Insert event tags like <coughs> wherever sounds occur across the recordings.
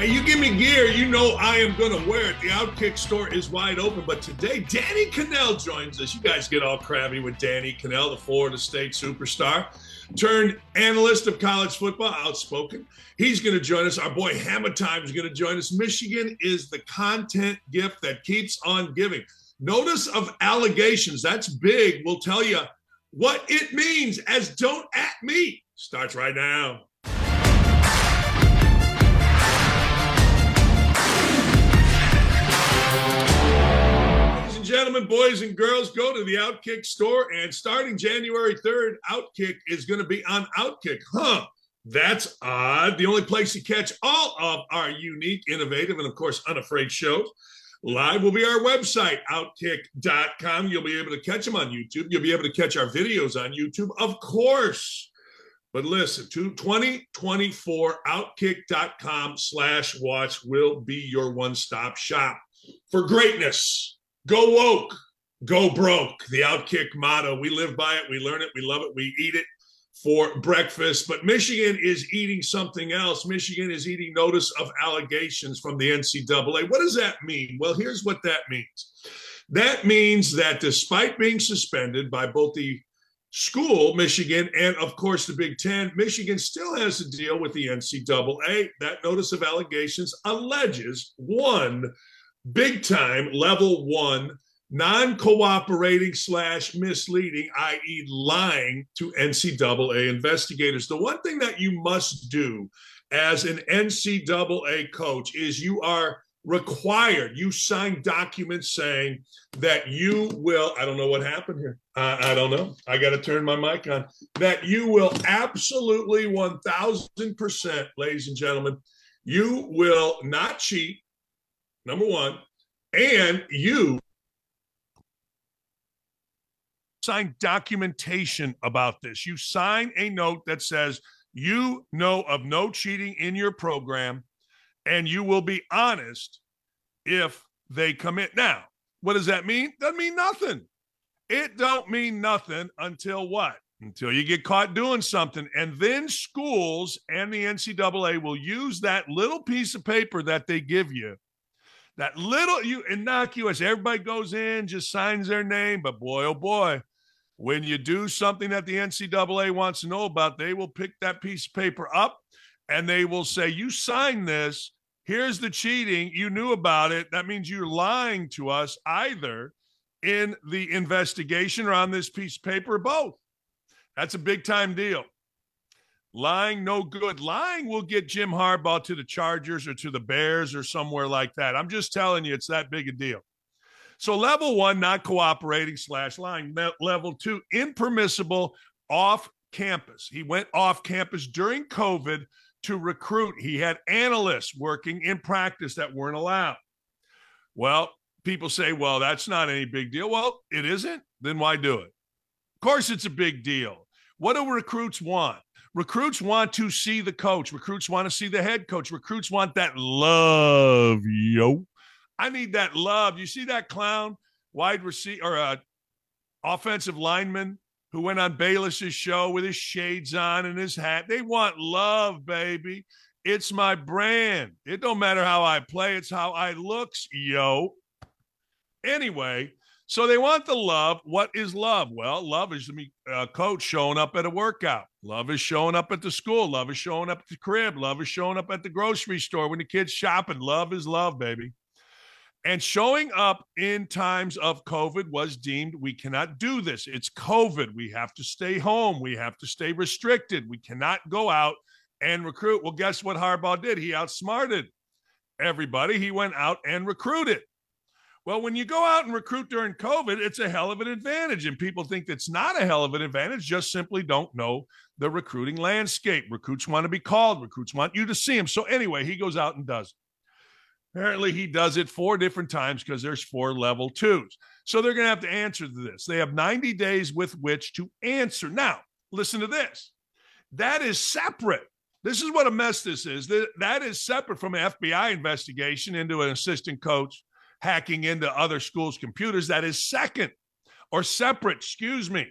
Hey, you give me gear, you know I am going to wear it. The Outkick store is wide open, but today Danny Kanell joins us. You guys get all crabby with Danny Kanell, the Florida State superstar, turned analyst of college football, outspoken. He's going to join us. Our boy Hammer Time is going to join us. Michigan is the content gift that keeps on giving. Notice of allegations. That's big. We'll tell you what it means as don't at me starts right now. Gentlemen, boys and girls, go to the Outkick store. And starting January 3rd, Outkick is going to be on Outkick. Huh. That's odd. The only place to catch all of our unique, innovative, and of course, unafraid shows live will be our website, outkick.com. You'll be able to catch them on YouTube. You'll be able to catch our videos on YouTube, of course. But listen, to 2024 outkick.com slash watch will be your one-stop shop for greatness. Go woke, go broke. The Outkick motto. We live by it. We learn it. We love it. We eat it for breakfast. But Michigan is eating something else. Michigan is eating notice of allegations from the NCAA. What does that mean? Well, here's what that means. That means that despite being suspended by both the school, Michigan, and of course the Big Ten, Michigan still has to deal with the NCAA. That notice of allegations alleges one big time level one non-cooperating slash misleading i.e lying to ncaa investigators. The one thing that you must do as an ncaa coach is you are required you sign documents saying that you will i don't know what happened here. Uh, i don't know. I got to turn my mic on. That you will absolutely 1000% ladies and gentlemen you will not cheat number one, and you sign documentation about this. You sign a note that says you know of no cheating in your program and you will be honest if they commit. Now, what does that mean? Doesn't mean nothing. It don't mean nothing until what? Until you get caught doing something. And then schools and the NCAA will use that little piece of paper that they give you that little you innocuous, everybody goes in, just signs their name. But boy, oh boy, when you do something that the NCAA wants to know about, they will pick that piece of paper up and they will say, You signed this. Here's the cheating. You knew about it. That means you're lying to us either in the investigation or on this piece of paper, both. That's a big time deal. Lying, no good. Lying will get Jim Harbaugh to the Chargers or to the Bears or somewhere like that. I'm just telling you, it's that big a deal. So, level one, not cooperating slash lying. Level two, impermissible off campus. He went off campus during COVID to recruit. He had analysts working in practice that weren't allowed. Well, people say, well, that's not any big deal. Well, it isn't. Then why do it? Of course, it's a big deal. What do recruits want? Recruits want to see the coach. Recruits want to see the head coach. Recruits want that love, yo. I need that love. You see that clown wide receiver or uh, offensive lineman who went on Bayless's show with his shades on and his hat. They want love, baby. It's my brand. It don't matter how I play, it's how I looks, yo. Anyway, so they want the love. What is love? Well, love is a uh, coach showing up at a workout. Love is showing up at the school. Love is showing up at the crib. Love is showing up at the grocery store when the kids shopping. Love is love, baby. And showing up in times of COVID was deemed we cannot do this. It's COVID. We have to stay home. We have to stay restricted. We cannot go out and recruit. Well, guess what Harbaugh did? He outsmarted everybody. He went out and recruited. Well, when you go out and recruit during COVID, it's a hell of an advantage. And people think it's not a hell of an advantage, just simply don't know the recruiting landscape. Recruits want to be called, recruits want you to see them. So, anyway, he goes out and does it. Apparently, he does it four different times because there's four level twos. So, they're going to have to answer to this. They have 90 days with which to answer. Now, listen to this that is separate. This is what a mess this is. That is separate from an FBI investigation into an assistant coach hacking into other schools' computers. That is second or separate, excuse me,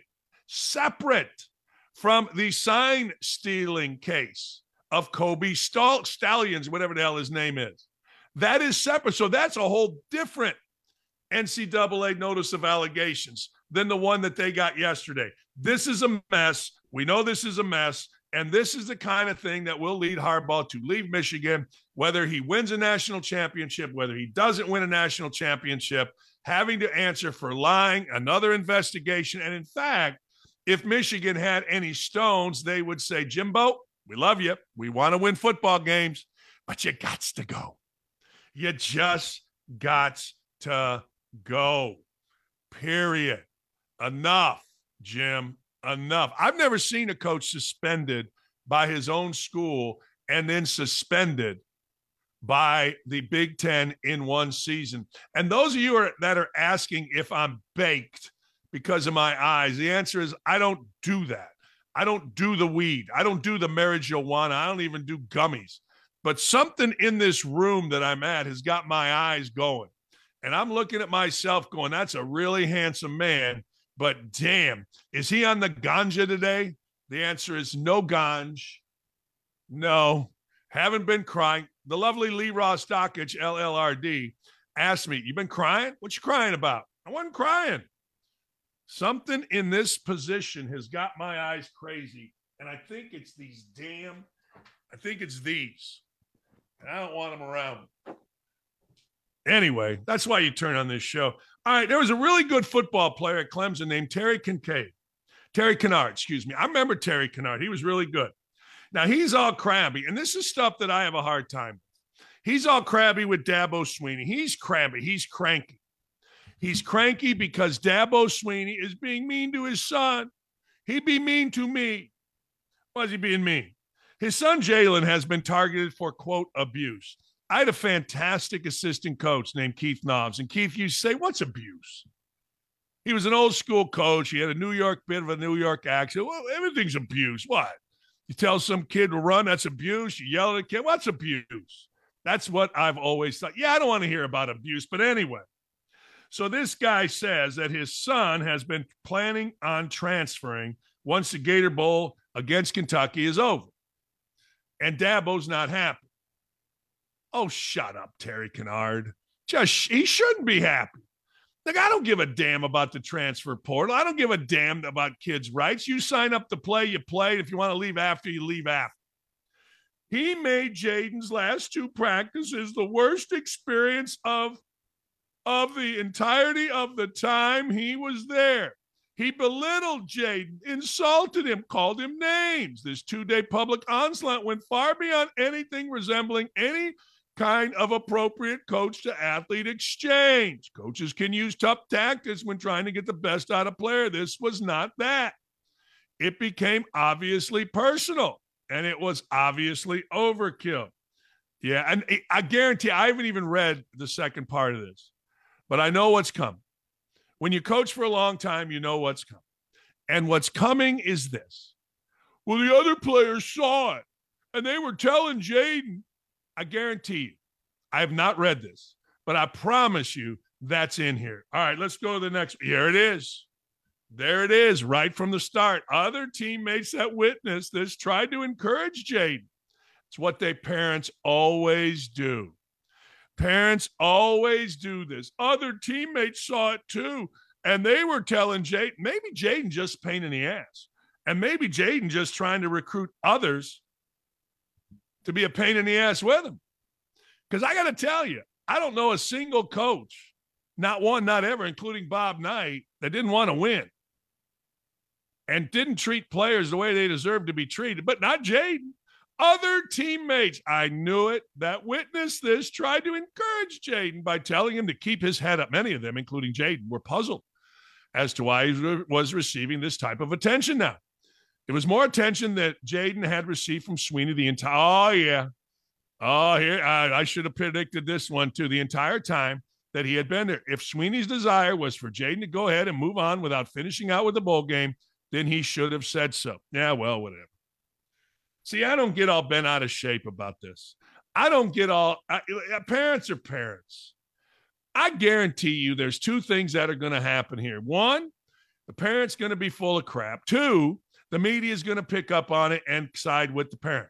separate from the sign stealing case of Kobe Stall- Stallions, whatever the hell his name is. That is separate. So that's a whole different NCAA notice of allegations than the one that they got yesterday. This is a mess. We know this is a mess. And this is the kind of thing that will lead Harbaugh to leave Michigan, whether he wins a national championship, whether he doesn't win a national championship, having to answer for lying, another investigation. And in fact, if Michigan had any stones, they would say, Jimbo, we love you. We want to win football games, but you got to go. You just got to go. Period. Enough, Jim. Enough. I've never seen a coach suspended by his own school and then suspended by the Big Ten in one season. And those of you are, that are asking if I'm baked because of my eyes, the answer is I don't do that. I don't do the weed. I don't do the marijuana. I don't even do gummies. But something in this room that I'm at has got my eyes going. And I'm looking at myself going, that's a really handsome man. But damn, is he on the ganja today? The answer is no ganj. No, haven't been crying. The lovely Lee Ross Stockage, LLRD, asked me, "You've been crying? What you crying about? I wasn't crying. Something in this position has got my eyes crazy. And I think it's these damn, I think it's these. And I don't want them around. Anyway, that's why you turn on this show. All right, there was a really good football player at Clemson named Terry Kincaid. Terry Kinard, excuse me. I remember Terry Kinard. He was really good. Now he's all crabby, and this is stuff that I have a hard time. He's all crabby with Dabo Swinney. He's crabby. He's cranky. He's cranky because Dabo Swinney is being mean to his son. He'd be mean to me. Why's he being mean? His son Jalen has been targeted for quote abuse. I had a fantastic assistant coach named Keith Knobs, and Keith to say, "What's abuse?" He was an old school coach. He had a New York bit of a New York accent. Well, everything's abuse. What? You tell some kid to run, that's abuse. You yell at a kid, what's abuse? That's what I've always thought. Yeah, I don't want to hear about abuse, but anyway. So this guy says that his son has been planning on transferring once the Gator Bowl against Kentucky is over. And Dabo's not happy. Oh, shut up, Terry Kinard. Just he shouldn't be happy. Like, I don't give a damn about the transfer portal. I don't give a damn about kids' rights. You sign up to play, you play. If you want to leave after, you leave after. He made Jaden's last two practices the worst experience of, of the entirety of the time he was there. He belittled Jaden, insulted him, called him names. This two day public onslaught went far beyond anything resembling any kind of appropriate coach to athlete exchange. Coaches can use tough tactics when trying to get the best out of player. This was not that. It became obviously personal and it was obviously overkill. Yeah, and I guarantee I haven't even read the second part of this, but I know what's coming. When you coach for a long time, you know what's coming. And what's coming is this. Well, the other players saw it and they were telling Jaden I guarantee you, I have not read this, but I promise you that's in here. All right, let's go to the next. Here it is. There it is, right from the start. Other teammates that witnessed this tried to encourage Jaden. It's what they parents always do. Parents always do this. Other teammates saw it too. And they were telling Jaden, maybe Jaden just pain in the ass. And maybe Jaden just trying to recruit others to be a pain in the ass with him. Because I got to tell you, I don't know a single coach, not one, not ever, including Bob Knight, that didn't want to win and didn't treat players the way they deserve to be treated, but not Jaden. Other teammates, I knew it, that witnessed this tried to encourage Jaden by telling him to keep his head up. Many of them, including Jaden, were puzzled as to why he was receiving this type of attention now. It was more attention that Jaden had received from Swinney the entire. Oh yeah, oh here I, I should have predicted this one too. The entire time that he had been there. If Swinney's desire was for Jaden to go ahead and move on without finishing out with the bowl game, then he should have said so. Yeah, well, whatever. See, I don't get all bent out of shape about this. I don't get all I, uh, parents are parents. I guarantee you there's two things that are going to happen here. One, the parent's going to be full of crap. Two, the media is going to pick up on it and side with the parent.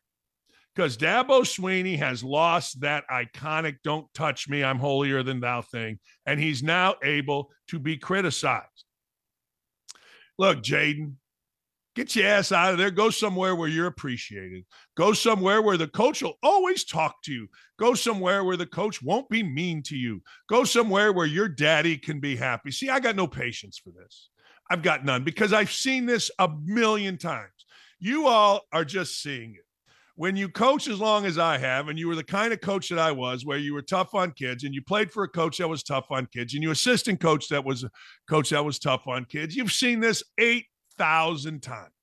because Dabo Swinney has lost that iconic don't touch me, I'm holier than thou thing. And he's now able to be criticized. Look, Jaden, get your ass out of there. Go somewhere where you're appreciated. Go somewhere where the coach will always talk to you. Go somewhere where the coach won't be mean to you. Go somewhere where your daddy can be happy. See, I got no patience for this. I've got none because I've seen this a million times. You all are just seeing it when you coach as long as I have, and you were the kind of coach that I was, where you were tough on kids, and you played for a coach that was tough on kids, and you assistant coach that was a coach that was tough on kids, you've seen this eight thousand times.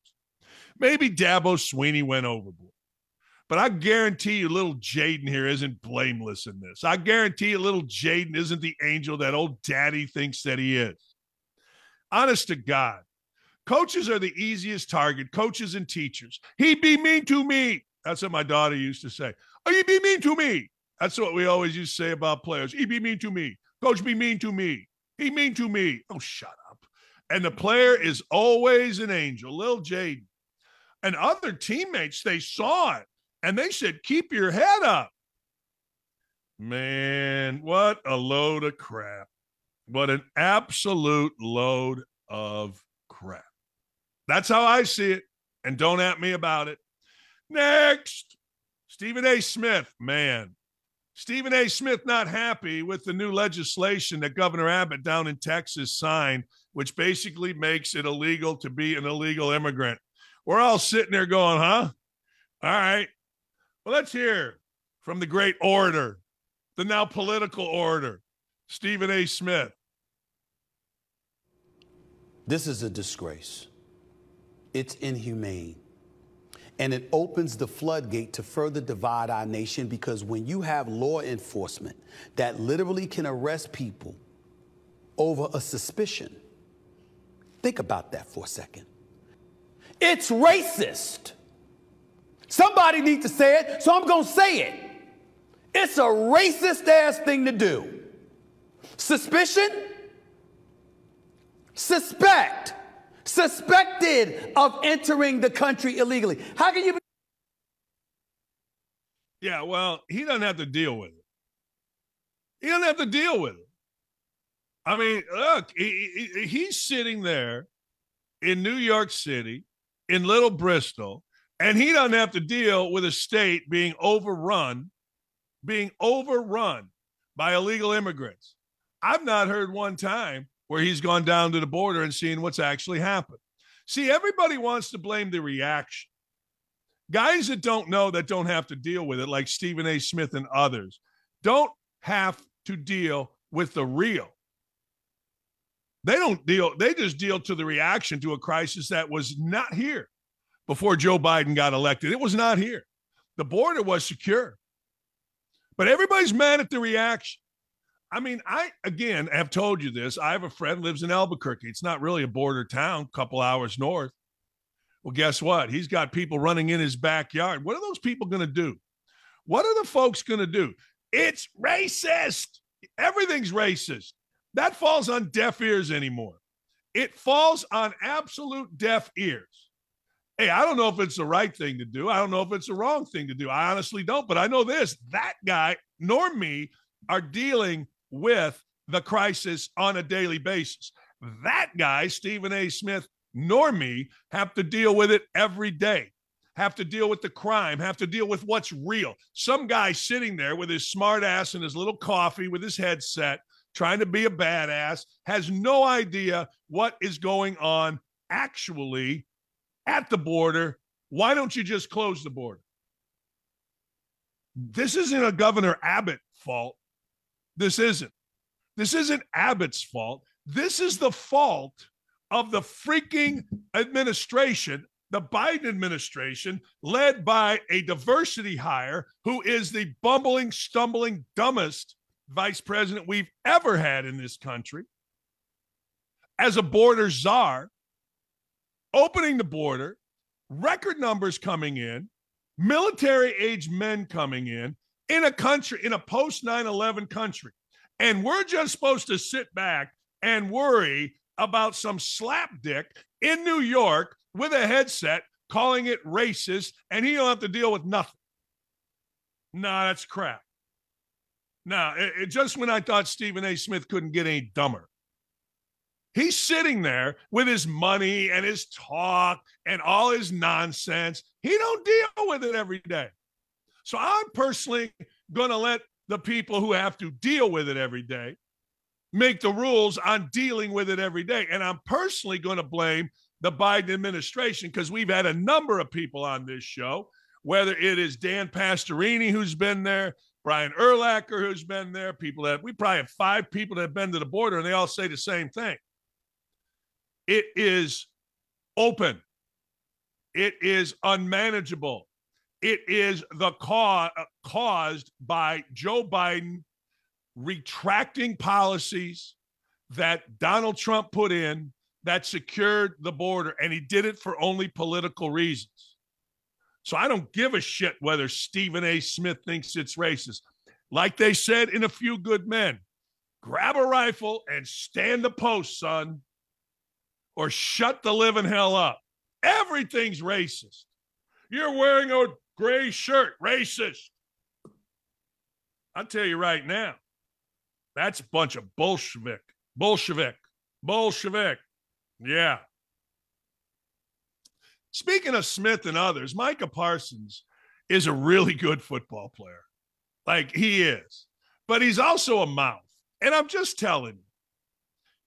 Maybe Dabo Swinney went overboard. But I guarantee you, little Jaden here isn't blameless in this. I guarantee you, little Jaden isn't the angel that old daddy thinks that he is. Honest to God, coaches are the easiest target, coaches and teachers. He'd be mean to me. That's what my daughter used to say. Oh, you be mean to me. That's what we always used to say about players. He be mean to me. Coach be mean to me. He mean to me. Oh, shut up. And the player is always an angel, Lil Jaden. And other teammates, they saw it and they said, keep your head up. Man, what a load of crap. What an absolute load of crap. That's how I see it. And don't at me about it. Next, Stephen A. Smith, man. Stephen A. Smith not happy with the new legislation that Governor Abbott down in Texas signed, which basically makes it illegal to be an illegal immigrant. We're all sitting there going, huh? All right. Well, let's hear from the great orator, the now political orator, Stephen A. Smith. This is a disgrace. It's inhumane. And it opens the floodgate to further divide our nation because when you have law enforcement that literally can arrest people over a suspicion, think about that for a second. It's racist. Somebody needs to say it, so I'm going to say it. It's a racist ass thing to do. Suspicion? Suspect suspected of entering the country illegally. How can you be? Yeah, well, he doesn't have to deal with it. He doesn't have to deal with it. I mean, look, he, he, he's sitting there in New York City, in Little Bristol, and he doesn't have to deal with a state being overrun, being overrun by illegal immigrants. I've not heard one time where he's gone down to the border and seen what's actually happened. See, everybody wants to blame the reaction. Guys that don't know, that don't have to deal with it, like Stephen A. Smith and others, don't have to deal with the real. They don't deal, they just deal to the reaction to a crisis that was not here before Joe Biden got elected. It was not here. The border was secure. But everybody's mad at the reaction. I mean, I again have told you this. I have a friend lives in Albuquerque. It's not really a border town, a couple hours north. Well, guess what? He's got people running in his backyard. What are those people going to do? What are the folks going to do? It's racist. Everything's racist. That falls on deaf ears anymore. It falls on absolute deaf ears. Hey, I don't know if it's the right thing to do. I don't know if it's the wrong thing to do. I honestly don't, but I know this that guy nor me are dealing with the crisis on a daily basis. That guy, Stephen A. Smith, nor me have to deal with it every day, have to deal with the crime, have to deal with what's real. Some guy sitting there with his smart ass and his little coffee with his headset, trying to be a badass, has no idea what is going on actually at the border. Why don't you just close the border? This isn't a Governor Abbott fault. This isn't. This isn't Abbott's fault. This is the fault of the freaking administration, the Biden administration, led by a diversity hire who is the bumbling, stumbling, dumbest vice president we've ever had in this country. As a border czar, opening the border, record numbers coming in, military age men coming in, in a country, in a post 9 11 country. And we're just supposed to sit back and worry about some slapdick in New York with a headset calling it racist, and he don't have to deal with nothing. nah, that's crap. Now, it, it, just when I thought Stephen A. Smith couldn't get any dumber, he's sitting there with his money and his talk and all his nonsense. He don't deal with it every day. So I'm personally going to let the people who have to deal with it every day make the rules on dealing with it every day. And I'm personally going to blame the Biden administration because we've had a number of people on this show, whether it is Dan Pastorini, who's been there, Brian Urlacher, who's been there, people that we probably have five people that have been to the border, and they all say the same thing. It is open, it is unmanageable. It is the cause uh, caused by Joe Biden retracting policies that Donald Trump put in that secured the border, and he did it for only political reasons. So I don't give a shit whether Stephen A. Smith thinks it's racist. Like they said in A Few Good Men, grab a rifle and stand the post, son, or shut the living hell up. Everything's racist. You're wearing a gray shirt, racist. I'll tell you right now, that's a bunch of Bolshevik, Bolshevik, Bolshevik. Yeah. Speaking of Smith and others, Micah Parsons is a really good football player. Like he is, but he's also a mouth. And I'm just telling you,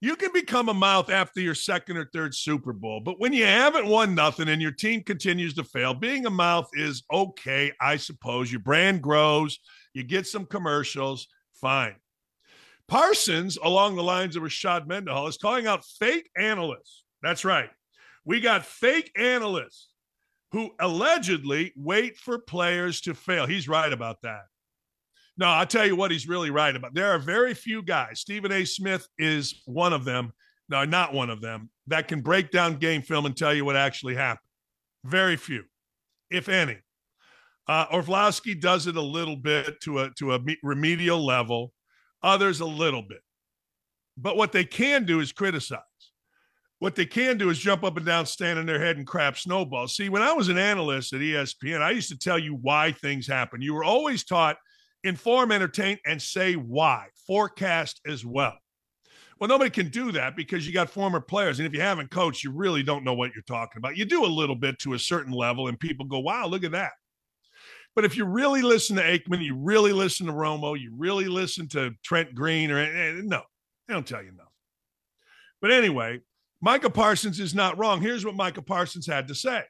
you can become a mouth after your second or third Super Bowl, but when you haven't won nothing and your team continues to fail, being a mouth is okay, I suppose. Your brand grows, you get some commercials, fine. Parsons, along the lines of Rashard Mendenhall, is calling out fake analysts. That's right. We got fake analysts who allegedly wait for players to fail. He's right about that. No, I'll tell you what he's really right about. There are very few guys. Stephen A. Smith is one of them. No, not one of them that can break down game film and tell you what actually happened. Very few, if any. Uh, Orlovsky does it a little bit to a to a remedial level others a little bit. But what they can do is criticize. What they can do is jump up and down, stand on their head, and crap snowballs. See, when I was an analyst at ESPN, I used to tell you why things happen. You were always taught inform, entertain, and say why, forecast as well. Well, nobody can do that because you got former players. And if you haven't coached, you really don't know what you're talking about. You do a little bit to a certain level, and people go, wow, look at that. But if you really listen to Aikman, you really listen to Romo, you really listen to Trent Green, or eh, no, they don't tell you nothing. But anyway, Micah Parsons is not wrong. Here's what Micah Parsons had to say.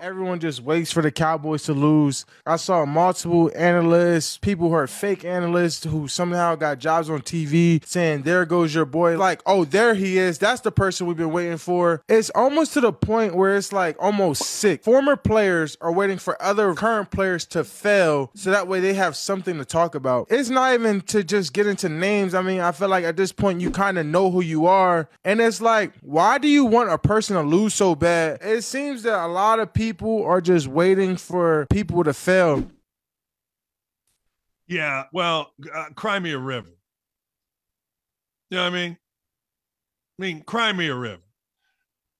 Everyone just waits for the Cowboys to lose. I saw multiple analysts, people who are fake analysts who somehow got jobs on TV saying, There goes your boy. Like, oh, there he is. That's the person we've been waiting for. It's almost to the point where it's like almost sick. Former players are waiting for other current players to fail so that way they have something to talk about. It's not even to just get into names. I mean, I feel like at this point you kind of know who you are. And it's like, why do you want a person to lose so bad? It seems that a lot of people people are just waiting for people to fail. Yeah, well, uh, cry me a river. You know what I mean? I mean, cry me a river.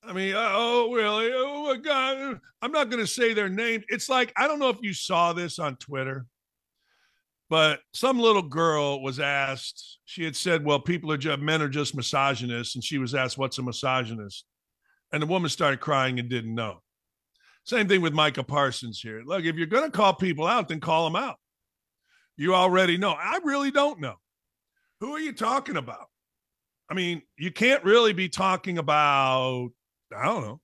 I mean, uh, oh, really? Oh, my God. I'm not going to say their name. It's like, I don't know if you saw this on Twitter, but some little girl was asked, she had said, well, people are just, men are just misogynists. And she was asked, what's a misogynist? And the woman started crying and didn't know. Same thing with Micah Parsons here. Look, if you're going to call people out, then call them out. You already know. I really don't know. Who are you talking about? I mean, you can't really be talking about, I don't know,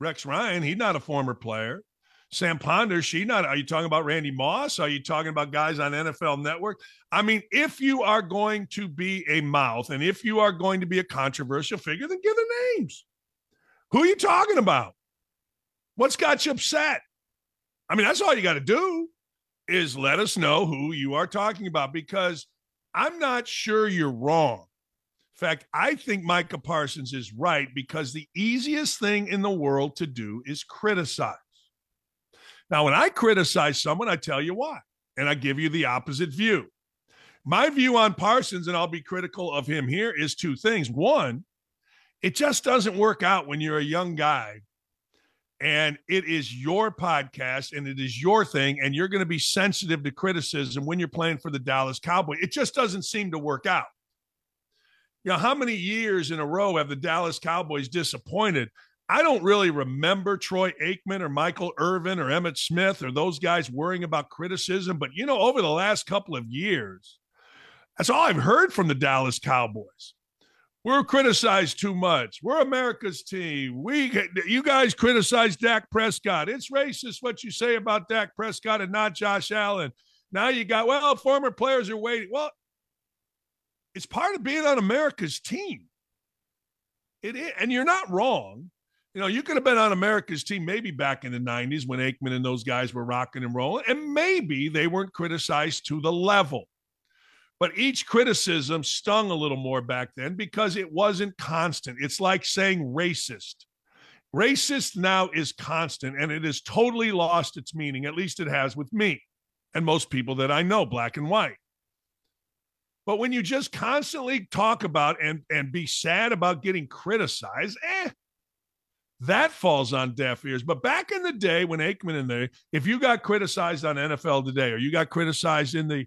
Rex Ryan. He's not a former player. Sam Ponder, she not. Are you talking about Randy Moss? Are you talking about guys on NFL Network? I mean, if you are going to be a mouth and if you are going to be a controversial figure, then give the names. Who are you talking about? What's got you upset? I mean, that's all you got to do is let us know who you are talking about because I'm not sure you're wrong. In fact, I think Micah Parsons is right because the easiest thing in the world to do is criticize. Now, when I criticize someone, I tell you why, and I give you the opposite view. My view on Parsons, and I'll be critical of him here, is two things. One, it just doesn't work out when you're a young guy and it is your podcast and it is your thing and you're going to be sensitive to criticism when you're playing for the Dallas Cowboys. It just doesn't seem to work out. You know, how many years in a row have the Dallas Cowboys disappointed? I don't really remember Troy Aikman or Michael Irvin or Emmitt Smith or those guys worrying about criticism, but you know, over the last couple of years, that's all I've heard from the Dallas Cowboys. We're criticized too much. We're America's team. We you guys criticize Dak Prescott. It's racist what you say about Dak Prescott and not Josh Allen. Now you got well, former players are waiting. Well, it's part of being on America's team. It is, and you're not wrong. You know, you could have been on America's team maybe back in the 90s when Aikman and those guys were rocking and rolling, and maybe they weren't criticized to the level. But each criticism stung a little more back then because it wasn't constant. It's like saying racist. Racist now is constant and it has totally lost its meaning. At least it has with me and most people that I know, black and white. But when you just constantly talk about and, and be sad about getting criticized, eh, that falls on deaf ears. But back in the day when Aikman and they, if you got criticized on NFL Today or you got criticized in the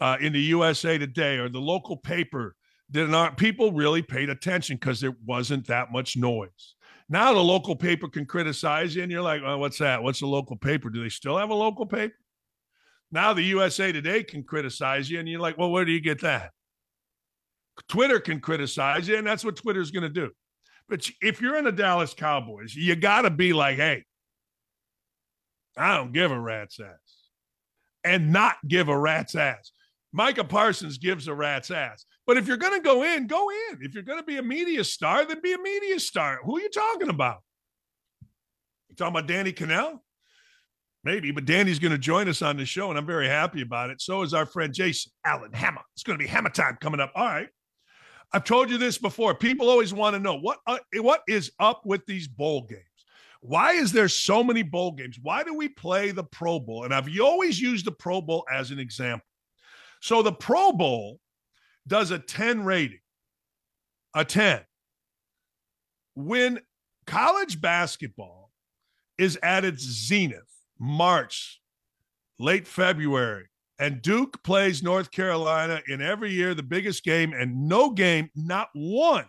uh, in the USA Today or the local paper, did not people really paid attention because there wasn't that much noise. Now the local paper can criticize you, and you're like, oh, "What's that? What's the local paper? Do they still have a local paper?" Now the USA Today can criticize you, and you're like, "Well, where do you get that?" Twitter can criticize you, and that's what Twitter's going to do. But if you're in the Dallas Cowboys, you got to be like, "Hey, I don't give a rat's ass," and not give a rat's ass. Micah Parsons gives a rat's ass. But if you're going to go in, go in. If you're going to be a media star, then be a media star. Who are you talking about? You talking about Danny Kanell? Maybe, but Danny's going to join us on the show, and I'm very happy about it. So is our friend Jason Allen Hammer. It's going to be Hammer time coming up. All right. I've told you this before. People always want to know what uh, what is up with these bowl games. Why is there so many bowl games? Why do we play the Pro Bowl? And I've always used the Pro Bowl as an example. So the Pro Bowl does a 10 rating, a 10. When college basketball is at its zenith, March, late February, and Duke plays North Carolina in every year, the biggest game, and no game, not one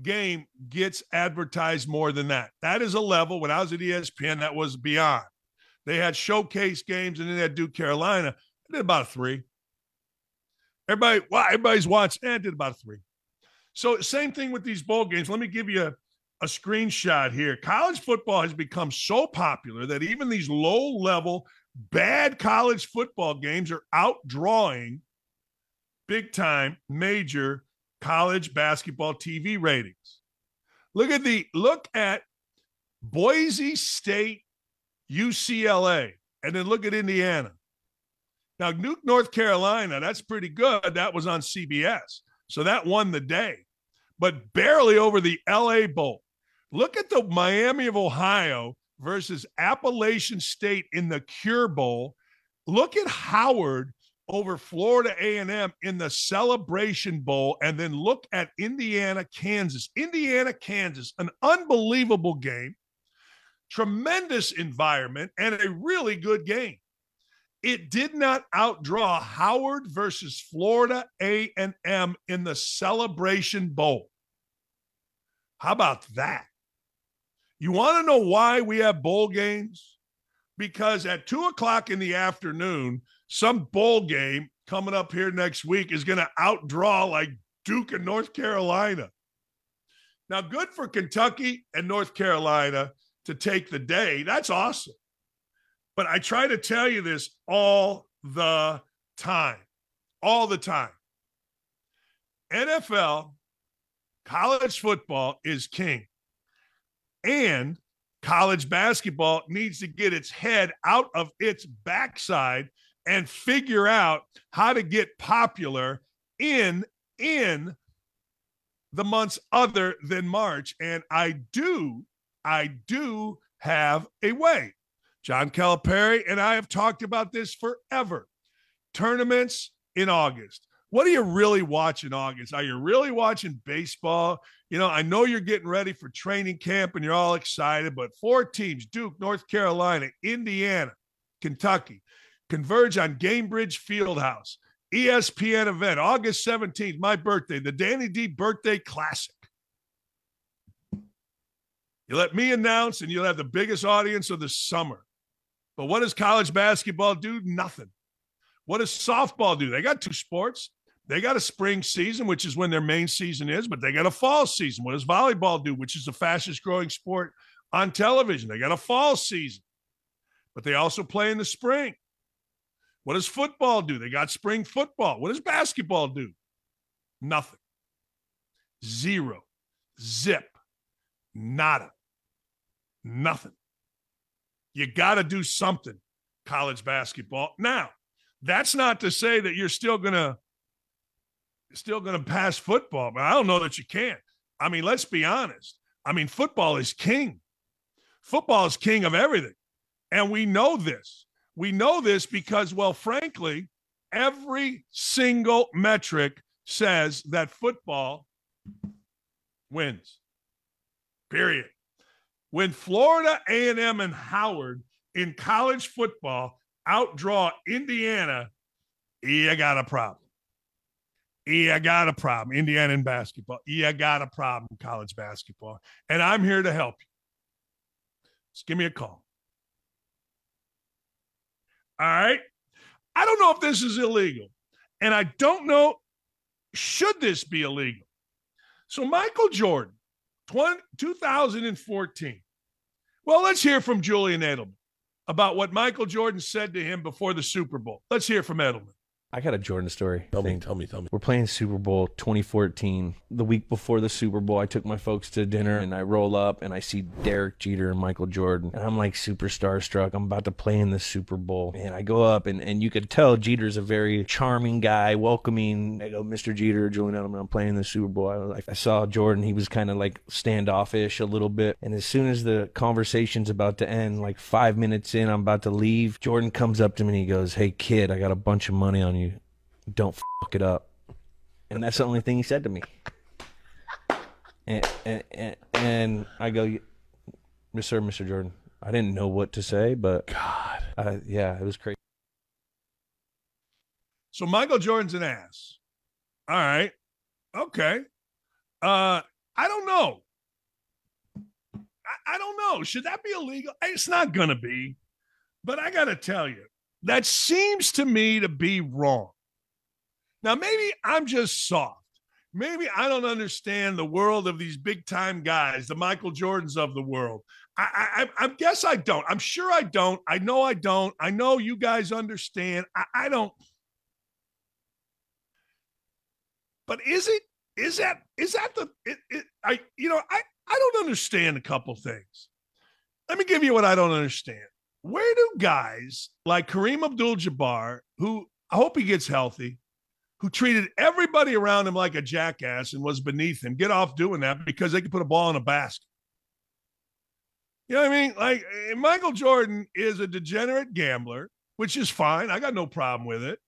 game gets advertised more than that. That is a level. When I was at ESPN, that was beyond. They had showcase games and then they had Duke Carolina. I did about three. Everybody, wow, everybody's watching. Eh, did about three. So same thing with these bowl games. Let me give you a, a screenshot here. College football has become so popular that even these low level, bad college football games are outdrawing big time major college basketball TV ratings. Look at the look at Boise State, UCLA, and then look at Indiana. Now, Nuke, North Carolina, that's pretty good. That was on CBS. So that won the day, but barely over the LA Bowl. Look at the Miami of Ohio versus Appalachian State in the Cure Bowl. Look at Howard over Florida A&M in the Celebration Bowl and then look at Indiana Kansas. Indiana Kansas, an unbelievable game. Tremendous environment and a really good game it did not outdraw Howard versus Florida A&M in the Celebration Bowl. How about that? You want to know why we have bowl games? Because at two o'clock in the afternoon, some bowl game coming up here next week is going to outdraw like Duke and North Carolina. Now, good for Kentucky and North Carolina to take the day. That's awesome. But I try to tell you this all the time, all the time. NFL, college football is king. And college basketball needs to get its head out of its backside and figure out how to get popular in in the months other than March and I do I do have a way John Calipari and I have talked about this forever. Tournaments in August, What are you really watching, August? Are you really watching baseball? You know, I know you're getting ready for training camp and you're all excited, but four teams Duke, North Carolina, Indiana, Kentucky converge on Gainbridge Fieldhouse. ESPN event, August 17th, my birthday, the Danny D Birthday Classic. You let me announce, and you'll have the biggest audience of the summer. But what does college basketball do? Nothing. What does softball do? They got two sports. They got a spring season, which is when their main season is, but they got a fall season. What does volleyball do, which is the fastest growing sport on television? They got a fall season, but they also play in the spring. What does football do? They got spring football. What does basketball do? Nothing. Zero. Zip. Nada. Nothing. You got to do something, college basketball. Now, that's not to say that you're still going to still going to pass football, but I don't know that you can. I mean, let's be honest. I mean, football is king. Football is king of everything. And we know this. We know this because, well, frankly, every single metric says that football wins. Period. When Florida A&M and Howard in college football outdraw Indiana, you got a problem. I got a problem. Indiana in basketball. You got a problem college basketball. And I'm here to help you. Just give me a call. All right. I don't know if this is illegal. And I don't know, should this be illegal? So, Michael Jordan, 20, 2014. Well, let's hear from Julian Edelman about what Michael Jordan said to him before the Super Bowl. Let's hear from Edelman. I got a Jordan story. Tell me, tell me, tell me. We're playing Super Bowl 2014. The week before the Super Bowl, I took my folks to dinner and I roll up and I see Derek Jeter and Michael Jordan. And I'm like super starstruck. I'm about to play in the Super Bowl. And I go up and, and you could tell Jeter's a very charming guy, welcoming. I go, Mr. Jeter, Julian Edelman, I'm playing in the Super Bowl. I, was like, I saw Jordan. He was kind of like standoffish a little bit. And as soon as the conversation's about to end, like five minutes in, I'm about to leave, Jordan comes up to me and he goes, Hey, kid, I got a bunch of money on you don't fuck it up. And that's the only thing he said to me. And and and, and I go, Mr. Mr. Jordan. I didn't know what to say, but God, uh, yeah, it was crazy. So Michael Jordan's an ass. All right. Okay. Uh, I don't know. I, I don't know. Should that be illegal? It's not gonna be. But I gotta tell you, that seems to me to be wrong. Now, maybe I'm just soft. Maybe I don't understand the world of these big time guys, the Michael Jordans of the world. I, I, I guess I don't. I'm sure I don't. I know I don't. I know you guys understand. I, I don't. But is it? Is that? Is that the? It, it, I you know I I don't understand a couple things. Let me give you what I don't understand. Where do guys like Kareem Abdul-Jabbar, who I hope he gets healthy, who treated everybody around him like a jackass and was beneath him get off doing that because they could put a ball in a basket. You know what I mean? Like Michael Jordan is a degenerate gambler, which is fine. I got no problem with it.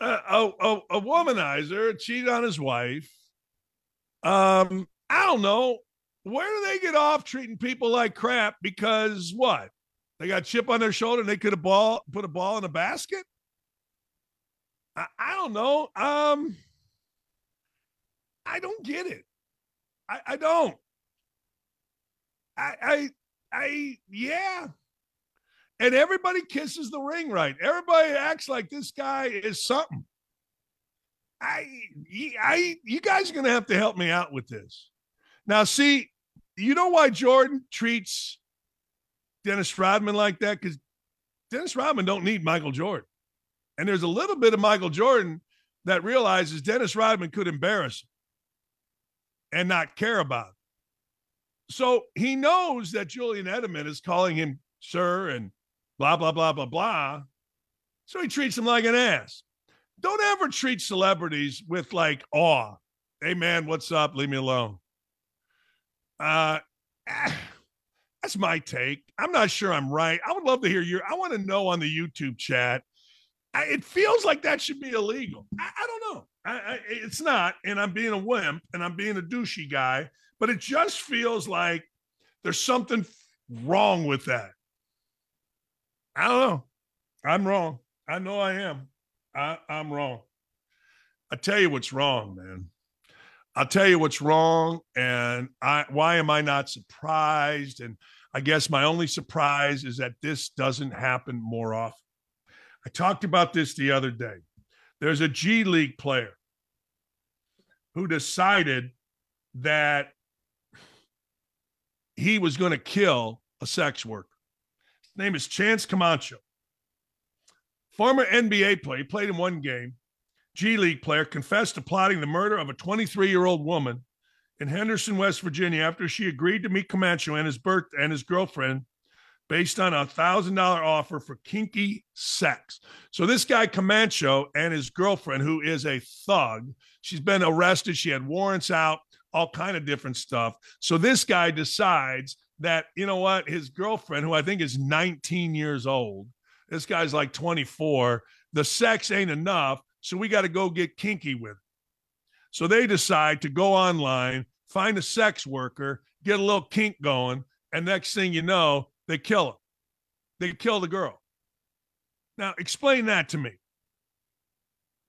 Uh, a, a, a womanizer cheated on his wife. Um, I don't know. Where do they get off treating people like crap? Because what? They got chip on their shoulder and they could have ball put a ball in a basket? I, I don't know. Um, I don't get it. I, I don't. I, I, I, yeah. And everybody kisses the ring right. Everybody acts like this guy is something. I, I, you guys are going to have to help me out with this. Now, see, you know why Jordan treats Dennis Rodman like that? Because Dennis Rodman don't need Michael Jordan. And there's a little bit of Michael Jordan that realizes Dennis Rodman could embarrass and not care about him. So he knows that Julian Edelman is calling him sir and blah, blah, blah, blah, blah. So he treats him like an ass. Don't ever treat celebrities with like awe. Hey, man, what's up? Leave me alone. Uh, <sighs> that's my take. I'm not sure I'm right. I would love to hear your, I want to know on the YouTube chat I, it feels like that should be illegal. I, I don't know. I, it's not, and I'm being a wimp and I'm being a douchey guy, but it just feels like there's something wrong with that. I don't know. I'm wrong. I know I am. I, I'm wrong. I tell you what's wrong, man. I'll tell you what's wrong, and I why am I not surprised? And I guess my only surprise is that this doesn't happen more often. I talked about this the other day. There's a G League player who decided that he was going to kill a sex worker. His name is Chance Camacho. Former NBA player, played in one game. G League player confessed to plotting the murder of a 23 year old woman in Henderson, West Virginia, after she agreed to meet Camacho and his birth and his girlfriend based on a thousand dollar offer for kinky sex. So this guy Camacho and his girlfriend, who is a thug, she's been arrested. She had warrants out, all kind of different stuff. So this guy decides that you know what, his girlfriend, who I think is 19 years old, this guy's like 24. The sex ain't enough, so we got to go get kinky with. It. So they decide to go online, find a sex worker, get a little kink going, and next thing you know, they kill him. They kill the girl. Now, explain that to me.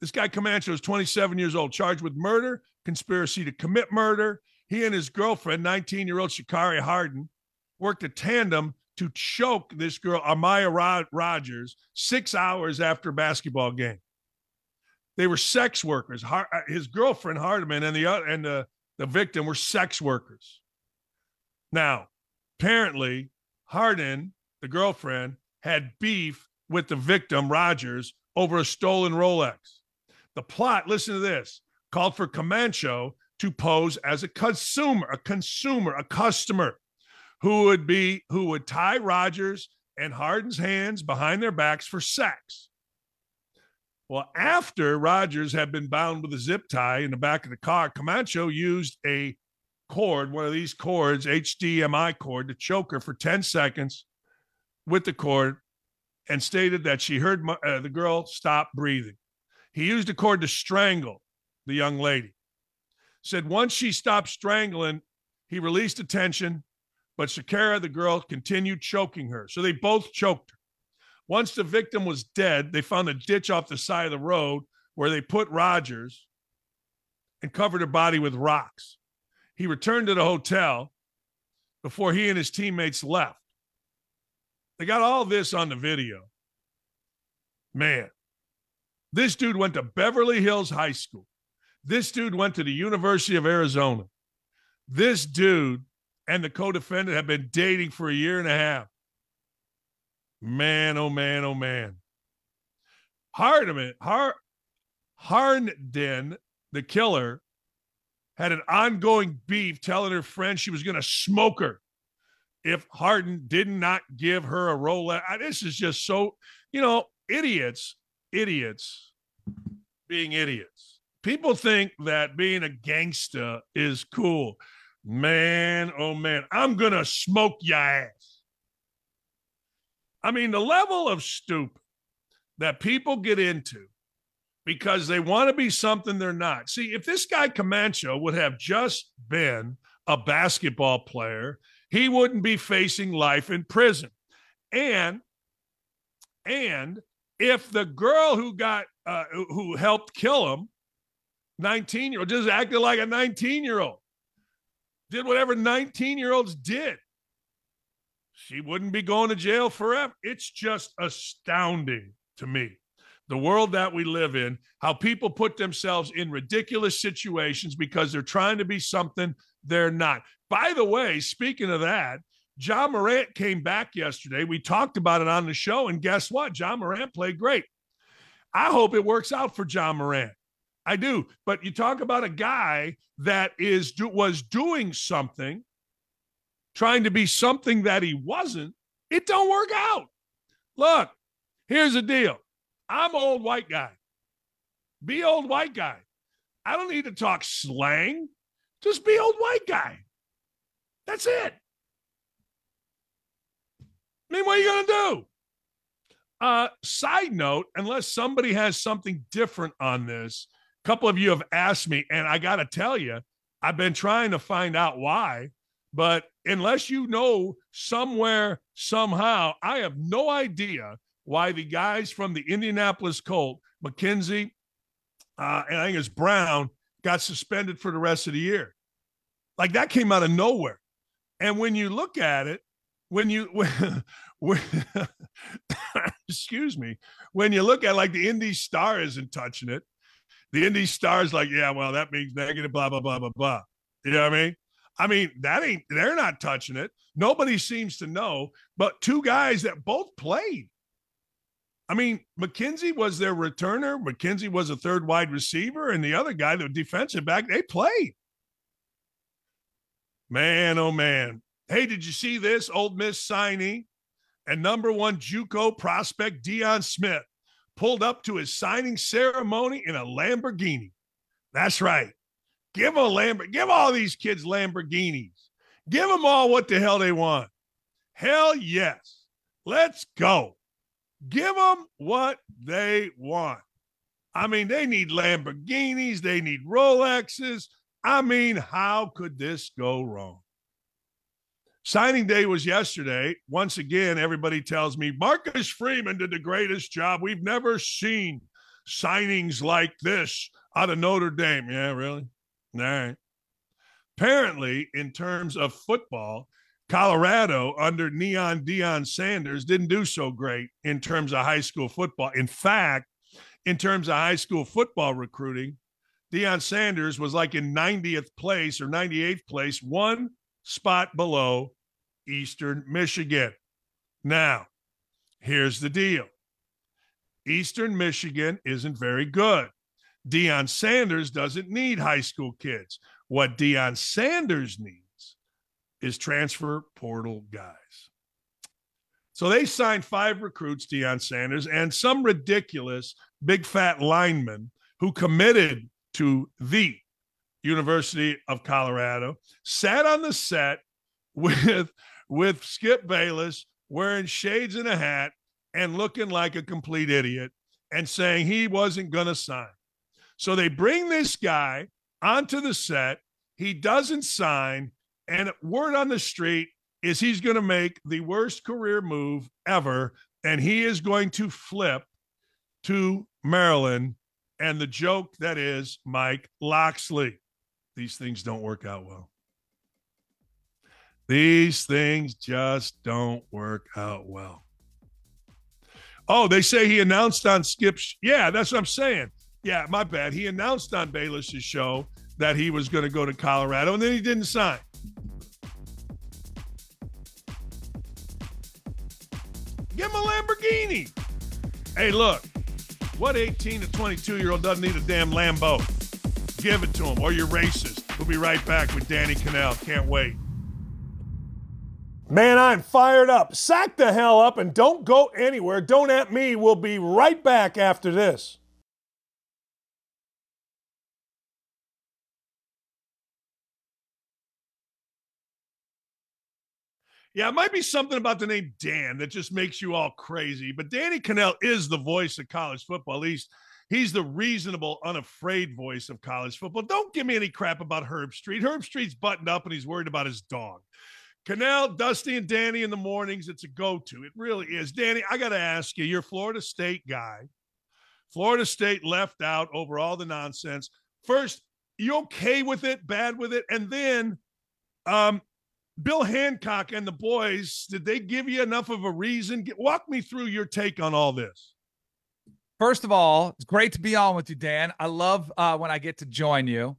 This guy Camacho is 27 years old, charged with murder, conspiracy to commit murder. He and his girlfriend, 19 year old Sha'Carri Hardin, worked a tandem to choke this girl, Amaya Rogers, six hours after a basketball game. They were sex workers. Uh, his girlfriend Hardman and the and the, the victim were sex workers. Now, apparently, Hardin, the girlfriend, had beef with the victim Rogers over a stolen Rolex. The plot, listen to this, called for Camacho to pose as a consumer, a consumer, a customer who would be who would tie Rogers and Hardin's hands behind their backs for sex. Well, after Rogers had been bound with a zip tie in the back of the car, Camacho used a cord, one of these cords, HDMI cord, to choke her for 10 seconds with the cord and stated that she heard uh, the girl stop breathing. He used a cord to strangle the young lady. Said once she stopped strangling, he released the tension, but Shakira, the girl, continued choking her. So they both choked her. Once the victim was dead, they found a ditch off the side of the road where they put Rogers and covered her body with rocks. He returned to the hotel before he and his teammates left. They got all this on the video. Man, this dude went to Beverly Hills High School. This dude went to the University of Arizona. This dude and the co defendant have been dating for a year and a half. Man, oh man, oh man. Hardman, Har, Harnden, the killer, had an ongoing beef telling her friend she was going to smoke her if Hardin did not give her a Rolex. This is just so, you know, idiots, idiots being idiots. People think that being a gangster is cool. Man, oh man, I'm going to smoke your ass. I mean, the level of stupid that people get into because they want to be something they're not. See, if this guy Camacho would have just been a basketball player, he wouldn't be facing life in prison. And and if the girl who got uh, who helped kill him, 19 year old, just acted like a 19 year old, did whatever 19 year olds did she wouldn't be going to jail forever. It's just astounding to me. The world that we live in, how people put themselves in ridiculous situations because they're trying to be something they're not. By the way, speaking of that, Ja Morant came back yesterday. We talked about it on the show, and guess what? Ja Morant played great. I hope it works out for Ja Morant. I do. But you talk about a guy that is was doing something trying to be something that he wasn't, it don't work out. Look, here's the deal. I'm old white guy. Be old white guy. I don't need to talk slang. Just be old white guy. That's it. I mean, what are you going to do? Uh, side note, unless somebody has something different on this, a couple of you have asked me, and I got to tell you, I've been trying to find out why, but unless you know somewhere, somehow, I have no idea why the guys from the Indianapolis Colt, McKenzie, uh, and I think it's Brown, got suspended for the rest of the year. Like that came out of nowhere. And when you look at it, when you <laughs> when, when <coughs> excuse me, when you look at like the Indy Star isn't touching it, the Indy Star's like, yeah, well, that means negative, blah, blah, blah, blah, blah. You know what I mean? I mean, that ain't they're not touching it. Nobody seems to know, but two guys that both played. I mean, McKenzie was their returner. McKenzie was a third wide receiver, and the other guy, the defensive back, they played. Man, oh man. Hey, did you see this? Ole Miss signee and number one JUCO prospect Dion Smith pulled up to his signing ceremony in a Lamborghini. That's right. Give a Lamborghini. Give all these kids Lamborghinis. Give them all what the hell they want. Hell yes. Let's go. Give them what they want. I mean, they need Lamborghinis, they need Rolexes. I mean, how could this go wrong? Signing day was yesterday. Once again, everybody tells me Marcus Freeman did the greatest job. We've never seen signings like this out of Notre Dame. Yeah, really? All right. Apparently, in terms of football, Colorado under Neon Deion Sanders didn't do so great in terms of high school football. In fact, in terms of high school football recruiting, Deion Sanders was like in 90th place or 98th place, one spot below Eastern Michigan. Now, here's the deal Eastern Michigan isn't very good. Deion Sanders doesn't need high school kids. What Deion Sanders needs is transfer portal guys. So they signed five recruits, Deion Sanders, and some ridiculous big fat lineman who committed to the University of Colorado, sat on the set with with Skip Bayless wearing shades and a hat and looking like a complete idiot and saying he wasn't going to sign. So they bring this guy onto the set. He doesn't sign. And word on the street is he's going to make the worst career move ever. And he is going to flip to Maryland. And the joke that is Mike Locksley. These things don't work out well. These things just don't work out well. Oh, they say he announced on Skip's. Yeah, that's what I'm saying. Yeah, my bad. He announced on Bayless's show that he was going to go to Colorado, and then he didn't sign. A Lamborghini. Hey, look, what 18 to 22 year old doesn't need a damn Lambo? Give it to him, or you're racist. We'll be right back with Danny Kanell. Can't wait. Man, I'm fired up. Sack the hell up and don't go anywhere. Don't at me. We'll be right back after this. Yeah, it might be something about the name Dan that just makes you all crazy. But Danny Kanell is the voice of college football. At least he's the reasonable, unafraid voice of college football. Don't give me any crap about Herbstreit. Herb Street's buttoned up and he's worried about his dog. Kanell, Dusty, and Danny in the mornings, it's a go to. It really is. Danny, I got to ask you, you're Florida State guy. Florida State left out over all the nonsense. First, you okay with it, bad with it? And then, um, Bill Hancock and the boys, did they give you enough of a reason? Walk me through your take on all this. First of all, it's great to be on with you, Dan. I love uh, when I get to join you.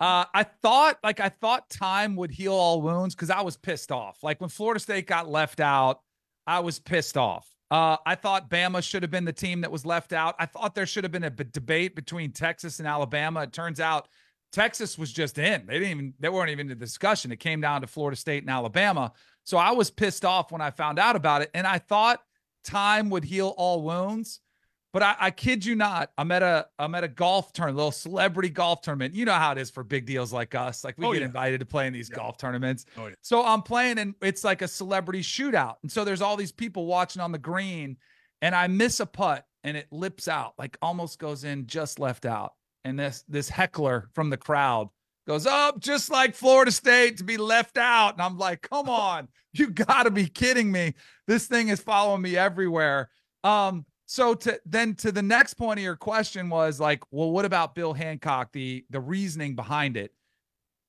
Uh, I thought, like, I thought time would heal all wounds because I was pissed off. Like when Florida State got left out, I was pissed off. Uh, I thought Bama should have been the team that was left out. I thought there should have been a b- debate between Texas and Alabama. It turns out Texas was just in. They didn't even they weren't even in the discussion. It came down to Florida State and Alabama. So I was pissed off when I found out about it. And I thought time would heal all wounds. But I, I kid you not, I'm at a I'm at a golf tournament, a little celebrity golf tournament. You know how it is for big deals like us. Like we Oh, get yeah. invited to play in these Yeah. golf tournaments. Oh, yeah. So I'm playing and it's like a celebrity shootout. And so there's all these people watching on the green. and I miss a putt and it lips out, like almost goes in, just left out. And this this heckler from the crowd goes up just like Florida State to be left out. And I'm like, come <laughs> on, you gotta be kidding me. This thing is following me everywhere. Um, so to then to the next point of your question was like, well, what about Bill Hancock? The the reasoning behind it.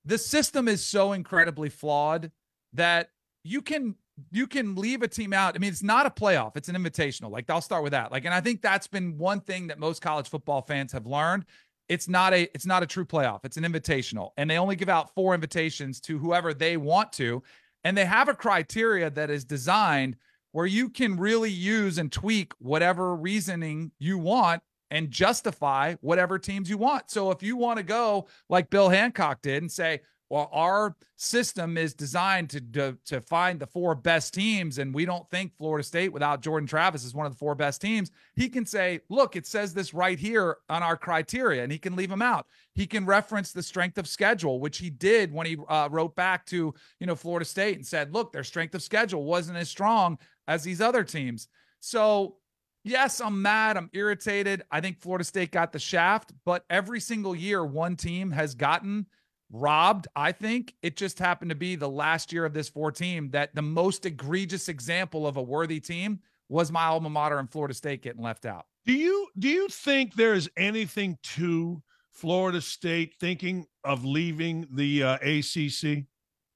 The system is so incredibly flawed that you can you can leave a team out. I mean, it's not a playoff, it's an invitational. Like I'll start with that. Like, and I think that's been one thing that most college football fans have learned. It's not a it's not a true playoff. It's an invitational. And they only give out four invitations to whoever they want to. And they have a criteria that is designed where you can really use and tweak whatever reasoning you want and justify whatever teams you want. So if you want to go like Bill Hancock did and say, well, our system is designed to, to, to find the four best teams, and we don't think Florida State without Jordan Travis is one of the four best teams. He can say, "Look, it says this right here on our criteria," and he can leave them out. He can reference the strength of schedule, which he did when he uh, wrote back to you know Florida State and said, "Look, their strength of schedule wasn't as strong as these other teams." So yes, I'm mad. I'm irritated. I think Florida State got the shaft, but every single year, one team has gotten robbed. I think it just happened to be the last year of this four team that the most egregious example of a worthy team was my alma mater in Florida State getting left out. Do you do you think there's anything to Florida State thinking of leaving the uh, ACC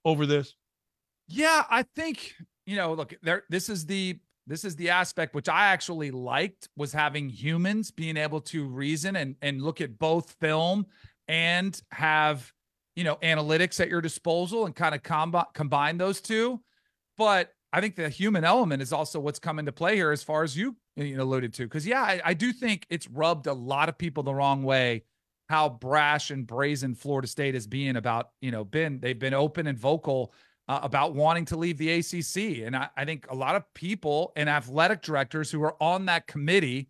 over this? Yeah, I think you know. Look, there. This is the this is the aspect which I actually liked was having humans being able to reason and and look at both film and have you know analytics at your disposal and kind of comb- combine those two. But I think the human element is also what's come into play here, as far as you, you alluded to. Because yeah, I, I do think it's rubbed a lot of people the wrong way how brash and brazen Florida State is being about, you know, been they've been open and vocal uh, about wanting to leave the ACC. And I, I, think a lot of people and athletic directors who are on that committee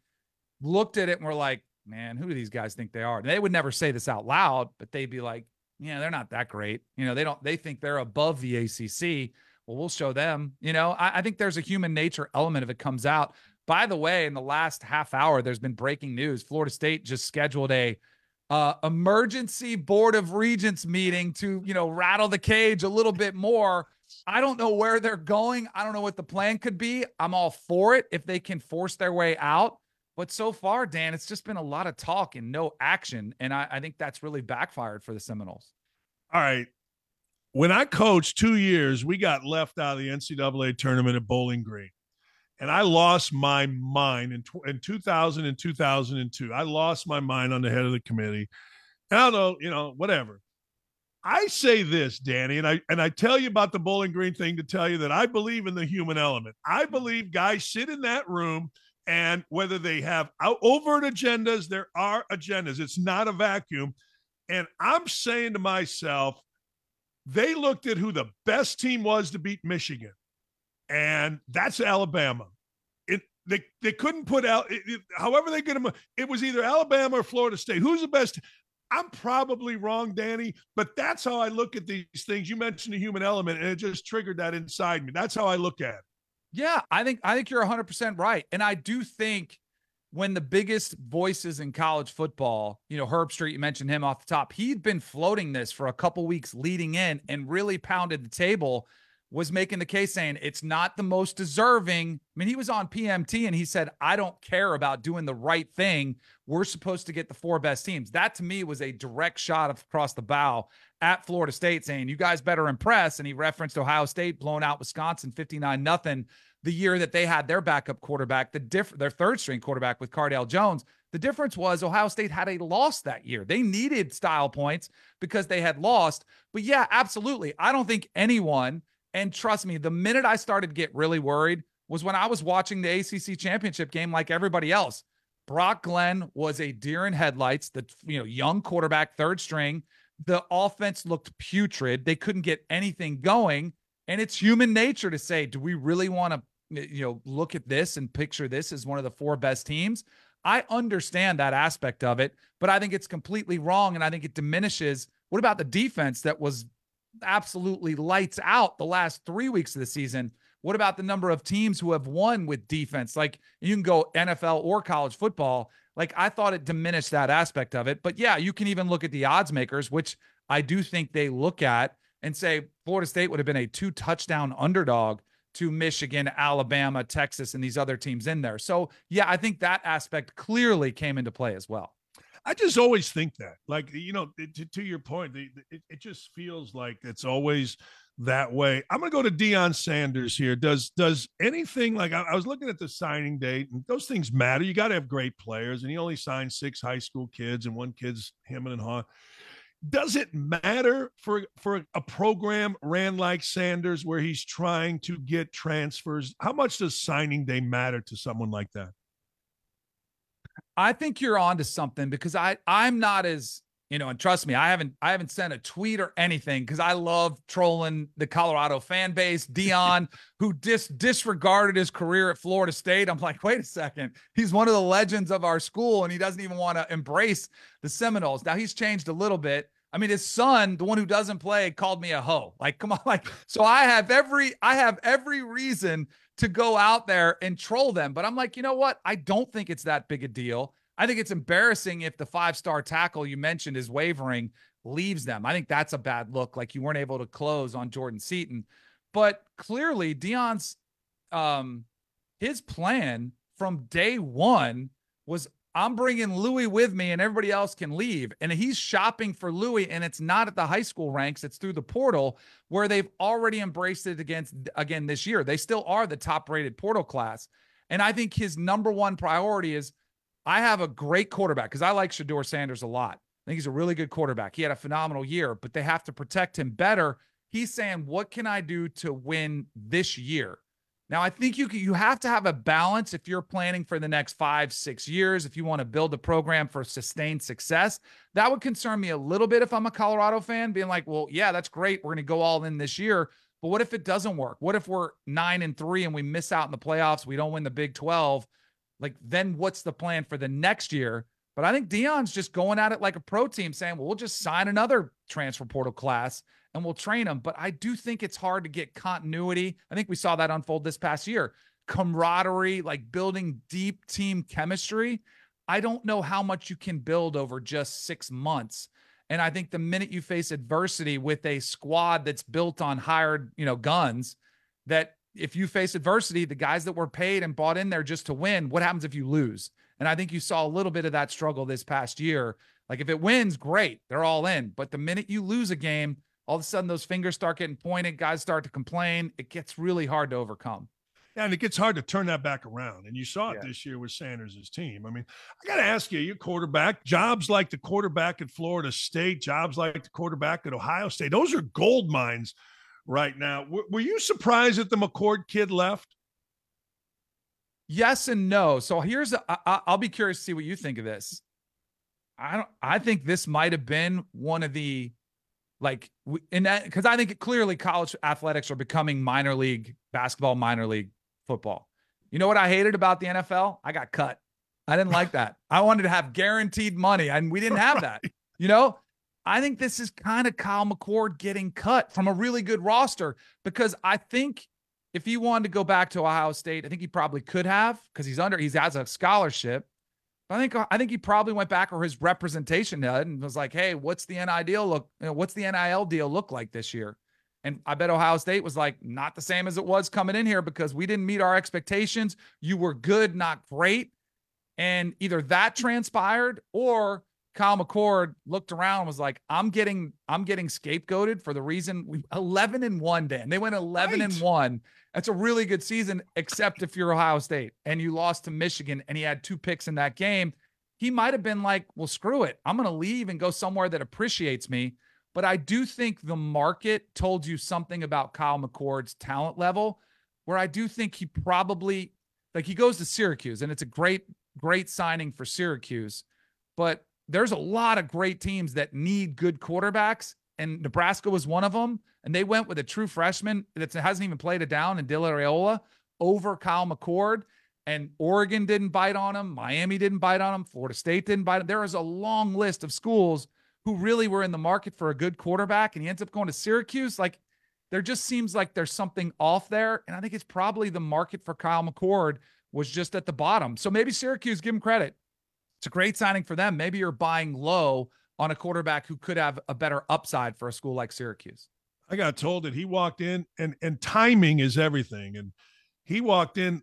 looked at it and were like, man, who do these guys think they are? And they would never say this out loud, but they'd be like, yeah, they're not that great. You know, they don't, they think they're above the ACC. Well, we'll show them. You know, I, I think there's a human nature element if it comes out. By the way, in the last half hour, there's been breaking news. Florida State just scheduled a uh, emergency board of regents meeting to you know rattle the cage a little bit more i don't know where they're going i don't know what the plan could be i'm all for it if they can force their way out but so far dan it's just been a lot of talk and no action and i, I think that's really backfired for the seminoles all right when i coached two years we got left out of the ncaa tournament at bowling green and I lost my mind in, in 2000 and 2002. I lost my mind on the head of the committee. And I don't know, you know, whatever. I say this, Danny, and I and I tell you about the Bowling Green thing to tell you that I believe in the human element. I believe guys sit in that room and whether they have overt agendas, there are agendas. It's not a vacuum. And I'm saying to myself, they looked at who the best team was to beat Michigan and that's Alabama. It they they couldn't put out it, it, however they get them. It was either Alabama or Florida State. Who's the best? I'm probably wrong, Danny, but that's how I look at these things. You mentioned the human element, and it just triggered that inside me. That's how I look at it. Yeah, I think I think you're 100 percent right, and I do think when the biggest voices in college football, you know, Herbstreit, you mentioned him off the top, he'd been floating this for a couple weeks leading in and really pounded the table was making the case saying it's not the most deserving. I mean, he was on PMT and he said, I don't care about doing the right thing. We're supposed to get the four best teams. That to me was a direct shot across the bow at Florida State saying, You guys better impress. And he referenced Ohio State blowing out Wisconsin 59 nothing the year that they had their backup quarterback, the diff- their third string quarterback with Cardale Jones. The difference was Ohio State had a loss that year. They needed style points because they had lost. But yeah, absolutely. I don't think anyone and trust me, the minute I started to get really worried was when I was watching the ACC championship game like everybody else. Brock Glenn was a deer in headlights, the you know, young quarterback, third string. The offense looked putrid. They couldn't get anything going. And it's human nature to say, do we really want to you know look at this and picture this as one of the four best teams? I understand that aspect of it, but I think it's completely wrong and I think it diminishes what about the defense that was absolutely lights out the last three weeks of the season What about the number of teams who have won with defense? Like you can go NFL or college football. Like I thought it diminished that aspect of it. But yeah, you can even look at the odds makers, which I do think they look at and say Florida State would have been a two touchdown underdog to Michigan, Alabama, Texas, and these other teams in there. So, yeah, I think that aspect clearly came into play as well. I just always think that, like, you know, to, to your point, it, it just feels like it's always that way. I'm going to go to Deion Sanders here. Does does anything like I, I was looking at the signing date, and those things matter. You got to have great players, and he only signed six high school kids, and one kid's him and Haw does it matter for for a program ran like Sanders where he's trying to get transfers? How much does signing day matter to someone like that? I think you're on to something because I I'm not as you know, and trust me, I haven't I haven't sent a tweet or anything because I love trolling the Colorado fan base. Deion <laughs> who dis disregarded his career at Florida State. I'm like, wait a second, he's one of the legends of our school, and he doesn't even want to embrace the Seminoles. Now he's changed a little bit. I mean, his son, the one who doesn't play, called me a hoe. Like, come on, <laughs> like, so I have every I have every reason to go out there and troll them. But I'm like, you know what? I don't think it's that big a deal. I think it's embarrassing if the five star tackle you mentioned is wavering leaves them. I think that's a bad look. Like you weren't able to close on Jordan Seaton. But clearly, Deion's um his plan from day one was I'm bringing Louis with me and everybody else can leave. And he's shopping for Louis and it's not at the high school ranks, it's through the portal where they've already embraced it against again this year. They still are the top rated portal class. And I think his number one priority is I have a great quarterback because I like Shedeur Sanders a lot. I think he's a really good quarterback. He had a phenomenal year, but they have to protect him better. He's saying, What can I do to win this year? Now, I think you you have to have a balance if you're planning for the next five, six years. If you want to build a program for sustained success, that would concern me a little bit if I'm a Colorado fan, being like, "Well, yeah, that's great. We're going to go all in this year." But what if it doesn't work? What if we're nine and three and we miss out in the playoffs? We don't win the Big Twelve. Like, then what's the plan for the next year? But I think Deion's just going at it like a pro team, saying, well, we'll just sign another transfer portal class and we'll train them. But I do think it's hard to get continuity. I think we saw that unfold this past year. Camaraderie, like building deep team chemistry. I don't know how much you can build over just six months. And I think the minute you face adversity with a squad that's built on hired, you know, guns, that if you face adversity, the guys that were paid and bought in there just to win, what happens if you lose? And I think you saw a little bit of that struggle this past year. Like if it wins, great, they're all in. But the minute you lose a game, all of a sudden those fingers start getting pointed, guys start to complain. It gets really hard to overcome. Yeah, and it gets hard to turn that back around. And you saw it yeah. this year with Sanders' team. I mean, I got to ask you, your quarterback, jobs like the quarterback at Florida State, jobs like the quarterback at Ohio State, those are gold mines right now. W- were you surprised that the McCord kid left? Yes and no. So here's I, I'll be curious to see what you think of this. I don't. I think this might have been one of the like in that because I think clearly college athletics are becoming minor league basketball, minor league football. You know what I hated about the NFL? I got cut. I didn't like that. I wanted to have guaranteed money, and we didn't have that. <laughs> You know, I think this is kind of Kyle McCord getting cut from a really good roster because I think if he wanted to go back to Ohio State, I think he probably could have because he's under he's has a scholarship. I think I think he probably went back or his representation did and was like, "Hey, what's the NIL deal look? You know, what's the NIL deal look like this year?" And I bet Ohio State was like, "Not the same as it was coming in here because we didn't meet our expectations. You were good, not great." And either that transpired or Kyle McCord looked around and was like, I'm getting, I'm getting scapegoated for the reason we 11 and one, Dan. They went 11 right. and one. That's a really good season, except if you're Ohio State and you lost to Michigan and he had two picks in that game. He might have been like, well, screw it. I'm going to leave and go somewhere that appreciates me. But I do think the market told you something about Kyle McCord's talent level, where I do think he probably, like, he goes to Syracuse and it's a great, great signing for Syracuse. But there's a lot of great teams that need good quarterbacks, and Nebraska was one of them. And they went with a true freshman that hasn't even played a down in Dylan Raiola over Kyle McCord. And Oregon didn't bite on him. Miami didn't bite on him. Florida State didn't bite him. There is a long list of schools who really were in the market for a good quarterback, and he ends up going to Syracuse. Like, there just seems like there's something off there. And I think it's probably the market for Kyle McCord was just at the bottom. So maybe Syracuse, give him credit. It's a great signing for them. Maybe you're buying low on a quarterback who could have a better upside for a school like Syracuse. I got told that he walked in and and timing is everything. And he walked in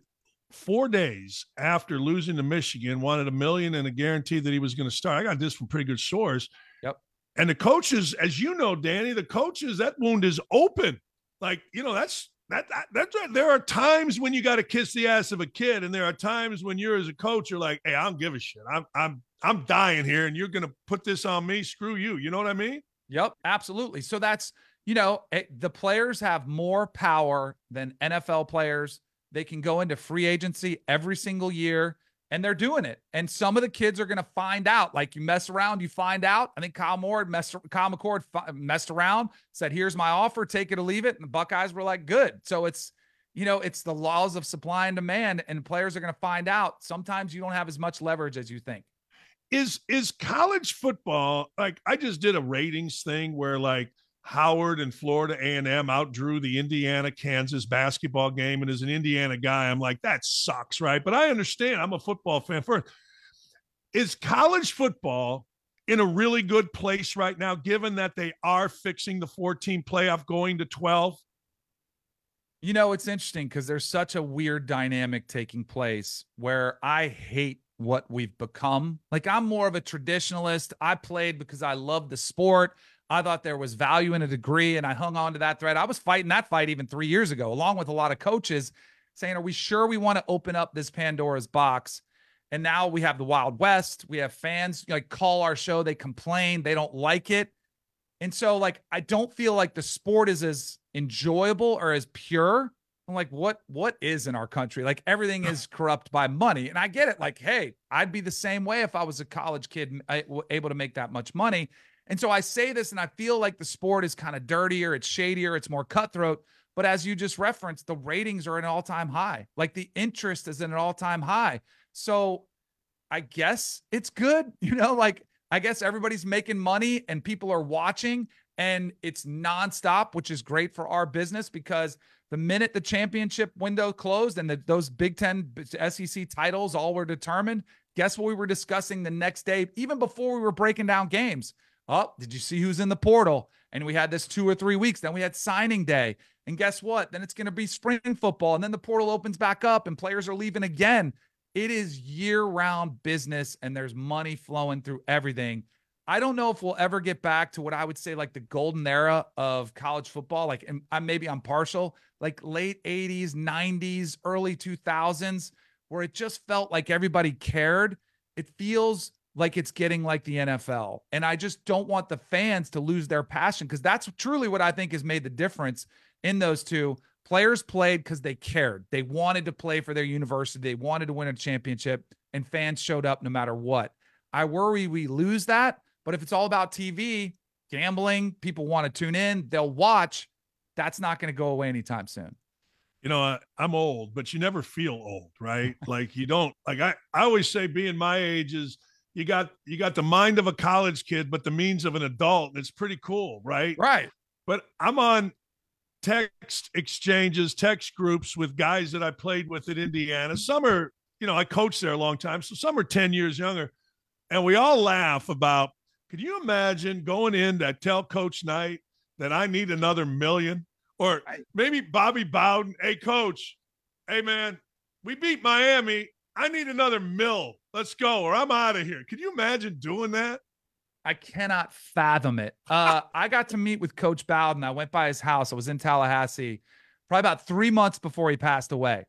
four days after losing to Michigan, wanted a million and a guarantee that he was going to start. I got this from pretty good source. Yep. And the coaches, as you know, Danny, the coaches, that wound is open. Like, you know, that's that, that that's right. There are times when you got to kiss the ass of a kid, and there are times when you're as a coach, you're like, hey, I don't give a shit. I'm I'm I'm dying here, and you're gonna put this on me. Screw you. You know what I mean? Yep, absolutely. So that's you know, it, the players have more power than NFL players. They can go into free agency every single year and they're doing it. And some of the kids are going to find out. Like you mess around, you find out. I think Kyle Moore messed, Kyle McCord messed around, said, "Here's my offer, take it or leave it." And the Buckeyes were like, "Good." So it's, you know, it's the laws of supply and demand, and players are going to find out. Sometimes you don't have as much leverage as you think. Is is college football like? I just did a ratings thing where like Howard and Florida A&M outdrew the Indiana Kansas basketball game. And as an Indiana guy I'm like that sucks right? But I understand. I'm a football fan first. Is college football in a really good place right now given that they are fixing the 14 playoff going to 12 you know it's interesting because there's such a weird dynamic taking place where I hate what we've become. Like I'm more of a traditionalist. I played because I love the sport I thought there was value in a degree, and I hung on to that thread. I was fighting that fight even three years ago, along with a lot of coaches saying, Are we sure we want to open up this Pandora's box? And now we have the Wild West. We have fans like call our show, they complain, they don't like it. And so, like, I don't feel like the sport is as enjoyable or as pure. I'm like, what what is in our country? Like everything is <laughs> corrupt by money. And I get it. Like, hey, I'd be the same way if I was a college kid able to make that much money. And so I say this and I feel like the sport is kind of dirtier, it's shadier, it's more cutthroat. But as you just referenced, the ratings are an all time high. Like the interest is at an all time high. So I guess it's good. <laughs> You know, like I guess everybody's making money and people are watching and it's nonstop, which is great for our business because the minute the championship window closed and the, those Big Ten SEC titles all were determined, guess what we were discussing the next day, even before we were breaking down games? Oh, did you see who's in the portal? And we had this two or three weeks. Then we had signing day. And guess what? Then it's going to be spring football. And then the portal opens back up and players are leaving again. It is year round business and there's money flowing through everything. I don't know if we'll ever get back to what I would say like the golden era of college football. Like, I'm maybe I'm partial, like late 80s, 90s, early 2000s, where it just felt like everybody cared. It feels like it's getting like the NFL. And I just don't want the fans to lose their passion because that's truly what I think has made the difference in those two. Players played because they cared. They wanted to play for their university, they wanted to win a championship, and fans showed up no matter what. I worry we lose that. But if it's all about TV, gambling, people want to tune in, they'll watch. That's not going to go away anytime soon you know, I, am old, but you never feel old, right? <laughs> like you don't like I, I always say being my age is you got you got the mind of a college kid, but the means of an adult. It's pretty cool, right? Right. But I'm on text exchanges, text groups with guys that I played with at Indiana. Some are, you know, I coached there a long time, so some are 10 years younger. And we all laugh about, could you imagine going in to tell Coach Knight that I need another million? Or maybe Bobby Bowden, hey coach, hey man, we beat Miami. I need another mill let's go, or I'm out of here. Can you imagine doing that? I cannot fathom it. Uh, I got to meet with Coach Bowden. I went by his house. I was in Tallahassee probably about three months before he passed away.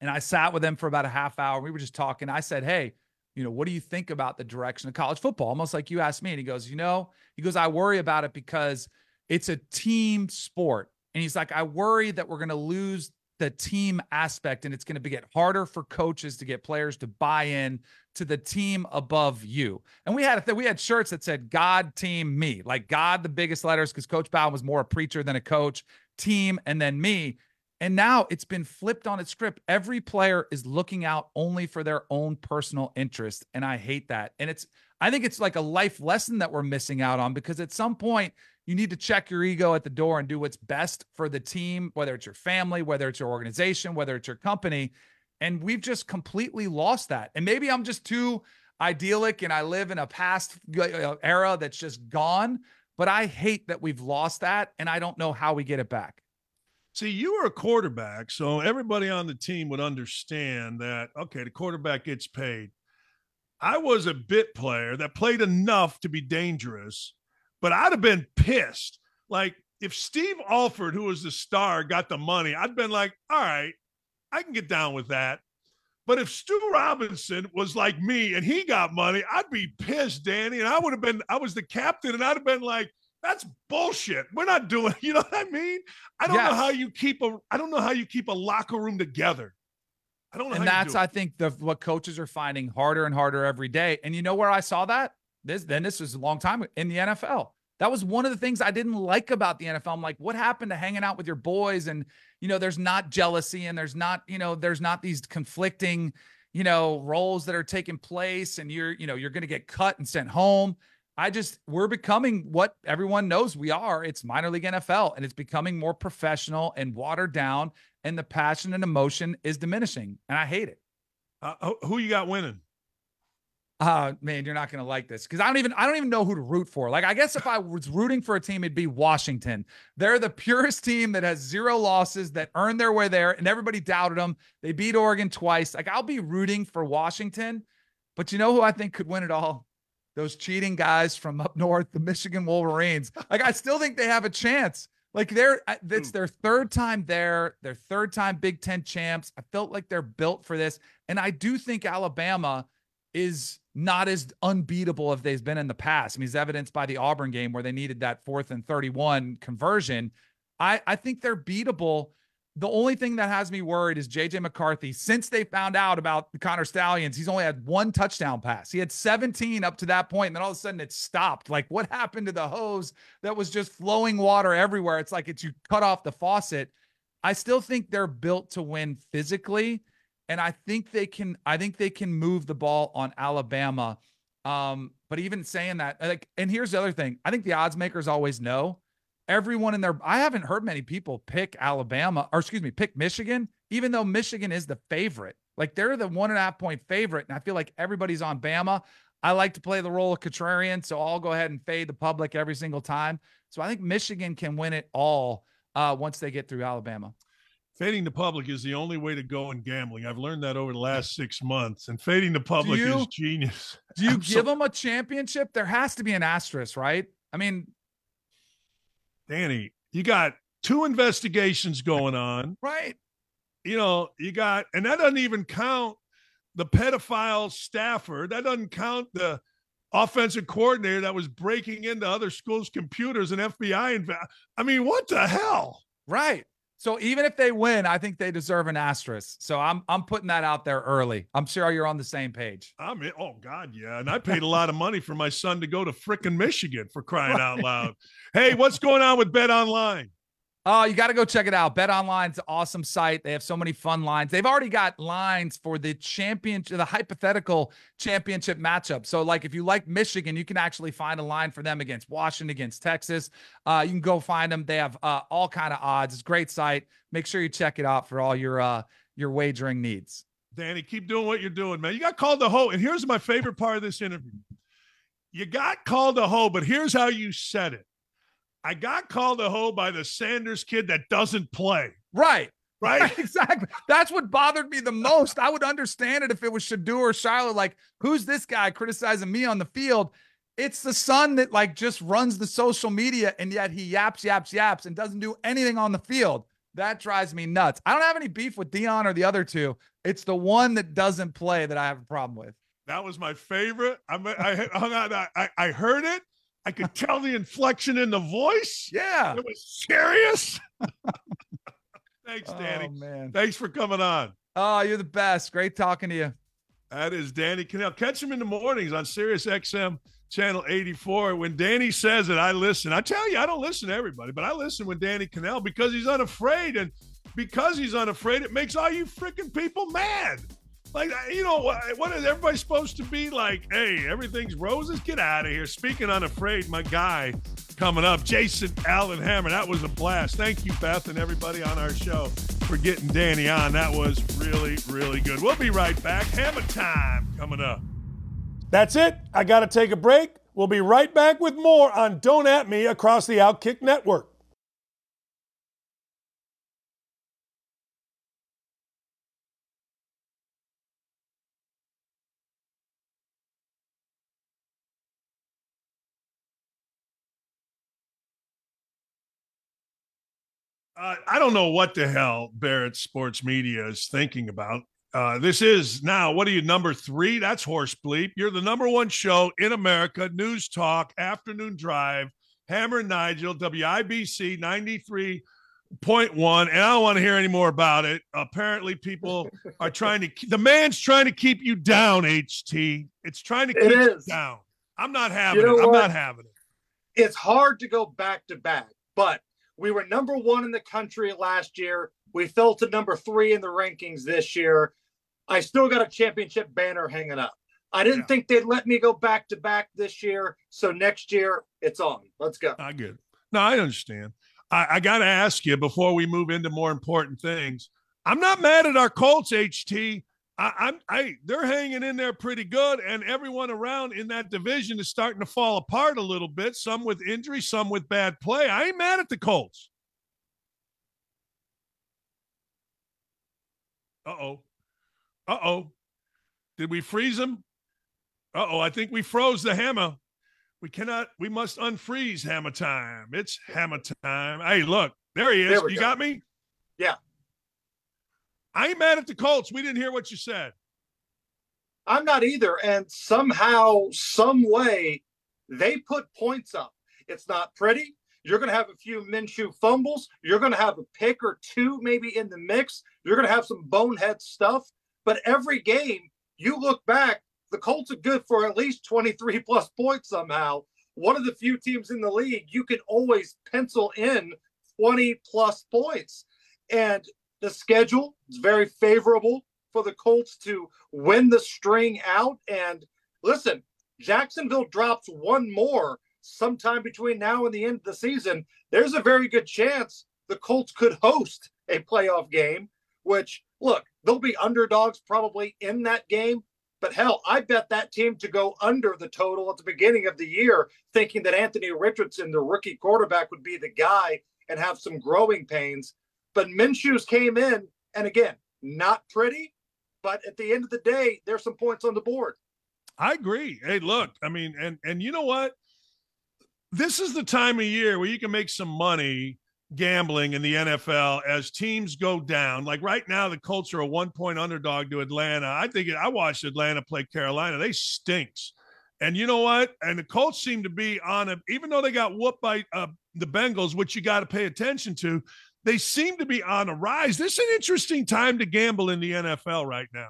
And I sat with him for about a half hour. We were just talking. I said, Hey, you know, what do you think about the direction of college football? Almost like you asked me. And he goes, You know, he goes, I worry about it because it's a team sport. And he's like, I worry that we're going to lose the team aspect and it's going to get harder for coaches to get players to buy in to the team above you. And we had th- we had shirts that said God team me, like God the biggest letters because Coach Bowden was more a preacher than a coach, team and then me. And now it's been flipped on its script. Every player is looking out only for their own personal interest and I hate that. And it's I think it's like a life lesson that we're missing out on because at some point you need to check your ego at the door and do what's best for the team, whether it's your family, whether it's your organization, whether it's your company. And we've just completely lost that. And maybe I'm just too idyllic and I live in a past era that's just gone. But I hate that we've lost that. And I don't know how we get it back. See, you were a quarterback, so everybody on the team would understand that, okay, the quarterback gets paid. I was a bit player that played enough to be dangerous, but I'd have been pissed. Like, if Steve Alford, who was the star, got the money, I'd been like, all right, I can get down with that. But if Stu Robinson was like me and he got money, I'd be pissed, Danny. And I would have been, I was the captain, and I'd have been like, that's bullshit. We're not doing, <laughs> you know what I mean? I don't Yes. know how you keep a I don't know how you keep a locker room together. I don't know and that's do I think the what coaches are finding harder and harder every day. And you know where I saw that? This then this was a long time in the NFL. That was one of the things I didn't like about the NFL. I'm like, what happened to hanging out with your boys? And you know, there's not jealousy and there's not, you know, there's not these conflicting, you know, roles that are taking place, and you're, you know, you're gonna get cut and sent home. I just we're becoming what everyone knows we are. It's minor league NFL, and it's becoming more professional and watered down, and the passion and emotion is diminishing, and I hate it. Uh, who you got winning? Uh man, you're not gonna like this because I don't even I don't even know who to root for. Like, I guess if I was rooting for a team, it'd be Washington. They're the purest team that has zero losses, that earned their way there, and everybody doubted them. They beat Oregon twice. Like, I'll be rooting for Washington, but you know who I think could win it all? Those cheating guys from up north, the Michigan Wolverines. Like, I still think they have a chance. Like they're uh, it's their third time there, their third time Big Ten champs. I felt like they're built for this. And I do think Alabama is not as unbeatable as they've been in the past. I mean, it's evidenced by the Auburn game where they needed that fourth and 31 conversion. I, I think they're beatable. The only thing that has me worried is JJ McCarthy. Since they found out about the Connor Stalions, he's only had one touchdown pass. He had 17 up to that point, and then all of a sudden it stopped. Like, what happened to the hose that was just flowing water everywhere? It's like it's you cut off the faucet. I still think they're built to win physically and I think they can. I think they can move the ball on Alabama. Um, but even saying that, like, and here's the other thing: I think the odds makers always know. Everyone in there, I haven't heard many people pick Alabama, or excuse me, pick Michigan, even though Michigan is the favorite. Like they're the one and a half point favorite, and I feel like everybody's on Bama. I like to play the role of contrarian, so I'll go ahead and fade the public every single time. So I think Michigan can win it all uh, once they get through Alabama. Fading the public is the only way to go in gambling. I've learned that over the last six months. And fading the public you- is genius. <laughs> Do you I'm give them a championship? There has to be an asterisk, right? I mean, Danny, you got two investigations going on. right? You know, you got, and that doesn't even count the pedophile staffer. That doesn't count the offensive coordinator that was breaking into other schools' computers and FBI. Inv- I mean, what the hell? Right. So even if they win, I think they deserve an asterisk. So I'm I'm putting that out there early. I'm sure you're on the same page. I'm in, oh God, yeah. And I paid a lot of money for my son to go to frickin' Michigan for crying out loud. <laughs> Hey, what's going on with Bet Online? Oh, you got to go check it out. Bet Online's awesome site. They have so many fun lines. They've already got lines for the championship, the hypothetical championship matchup. So, like, if you like Michigan, you can actually find a line for them against Washington, against Texas. Uh, you can go find them. They have uh, all kind of odds. It's a great site. Make sure you check it out for all your uh, your wagering needs. Danny, keep doing what you're doing, man. You got called a hoe. And here's my favorite part of this interview. You got called a hoe, but here's how you said it. I got called a hoe by the Sanders kid that doesn't play. Right. Right? <laughs> exactly. That's what bothered me the most. I would understand it if it was Shedeur or Shiloh. Like, who's this guy criticizing me on the field? It's the son that like just runs the social media and yet he yaps, yaps, yaps and doesn't do anything on the field. That drives me nuts. I don't have any beef with Deion or the other two. It's the one that doesn't play that I have a problem with. That was my favorite. I, I hung out. I, I heard it. I could tell the inflection in the voice. Yeah. It was serious. <laughs> Thanks, oh, Danny. Oh man. Thanks for coming on. Oh, you're the best. Great talking to you. That is Danny Kanell. Catch him in the mornings on Sirius XM channel 84. When Danny says it, I listen. I tell you, I don't listen to everybody, but I listen when Danny Kanell because he's unafraid. And because he's unafraid, it makes all you freaking people mad. Like, you know, what, what is everybody supposed to be like? Hey, everything's roses. Get out of here. Speaking unafraid, my guy coming up, Jason Allen Hammer. That was a blast. Thank you, Beth, and everybody on our show for getting Danny on. That was really, really good. We'll be right back. Hammer time coming up. That's it. I got to take a break. We'll be right back with more on Don't At Me across the Outkick Network. Uh, I don't know what the hell Barrett Sports Media is thinking about. Uh, this is now, what are you, number three? That's horse bleep. You're the number one show in America, News Talk, Afternoon Drive, Hammer and Nigel, WIBC 93.1. And I don't want to hear any more about it. Apparently, people <laughs> are trying to, the man's trying to keep you down, HT. It's trying to keep you down. I'm not having You know it. I'm not having it. it's hard to go back to back, but we were number one in the country last year. We fell to number three in the rankings this year. I still got a championship banner hanging up. I didn't Yeah. think they'd let me go back to back this year. So next year, it's on. Let's go. I get it. No, I understand. I, I got to ask you before we move into more important things. I'm not mad at our Colts, HT. I, I'm, I, they're hanging in there pretty good, and everyone around in that division is starting to fall apart a little bit. Some with injury, some with bad play. I ain't mad at the Colts. Uh oh. Uh oh. Did we freeze them? Uh oh. I think we froze the hammer. We cannot, we must unfreeze hammer time. It's hammer time. Hey, look, there he is. There you go. got me? Yeah. I ain't mad at the Colts. We didn't hear what you said. I'm not either. And somehow, some way, they put points up. It's not pretty. You're going to have a few Minshew fumbles. You're going to have a pick or two maybe in the mix. You're going to have some bonehead stuff. But every game, you look back, the Colts are good for at least 23 plus points somehow. One of the few teams in the league you can always pencil in 20 plus points. And the schedule is very favorable for the Colts to win the string out. And listen, Jacksonville drops one more sometime between now and the end of the season. There's a very good chance the Colts could host a playoff game, which, look, they'll be underdogs probably in that game. But hell, I bet that team to go under the total at the beginning of the year, thinking that Anthony Richardson, the rookie quarterback, would be the guy and have some growing pains. But Minshew's came in, and again, not pretty, but at the end of the day, there's some points on the board. I agree. Hey, look, I mean, and and you know what? This is the time of year where you can make some money gambling in the NFL as teams go down. Like right now, the Colts are a one point underdog to Atlanta. I think I watched Atlanta play Carolina. They stinks. And you know what? And the Colts seem to be on a, even though they got whooped by uh, the Bengals, which you got to pay attention to, they seem to be on a rise. This is an interesting time to gamble in the NFL right now.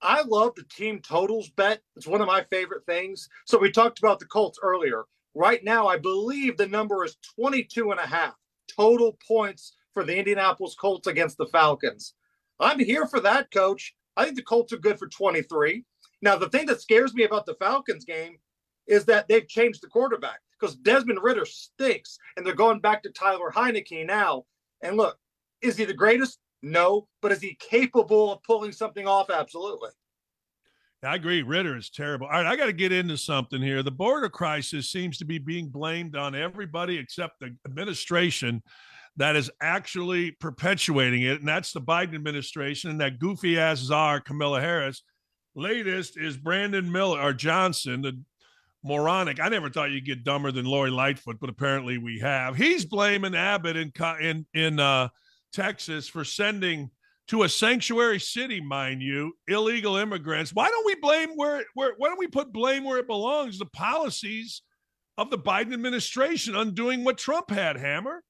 I love the team totals bet. It's one of my favorite things. So we talked about the Colts earlier. Right now, I believe the number is 22 and a half total points for the Indianapolis Colts against the Falcons. I'm here for that, coach. I think the Colts are good for 23. Now, the thing that scares me about the Falcons game is that they've changed the quarterback because Desmond Ridder stinks and they're going back to Tyler Heinicke now. And look, is he the greatest? No, but is he capable of pulling something off? Absolutely. I agree. Ridder is terrible. All right, I got to get into something here. The border crisis seems to be being blamed on everybody except the administration that is actually perpetuating it, and that's the Biden administration and that goofy ass czar Kamala Harris. Latest is Brandon Miller or Johnson, the moronic. I never thought you'd get dumber than Lori Lightfoot, but apparently we have. He's blaming Abbott in in in uh, Texas for sending to a sanctuary city, mind you, illegal immigrants. Why don't we blame where where why don't we put blame where it belongs? The policies of the Biden administration undoing what Trump had, Hammer.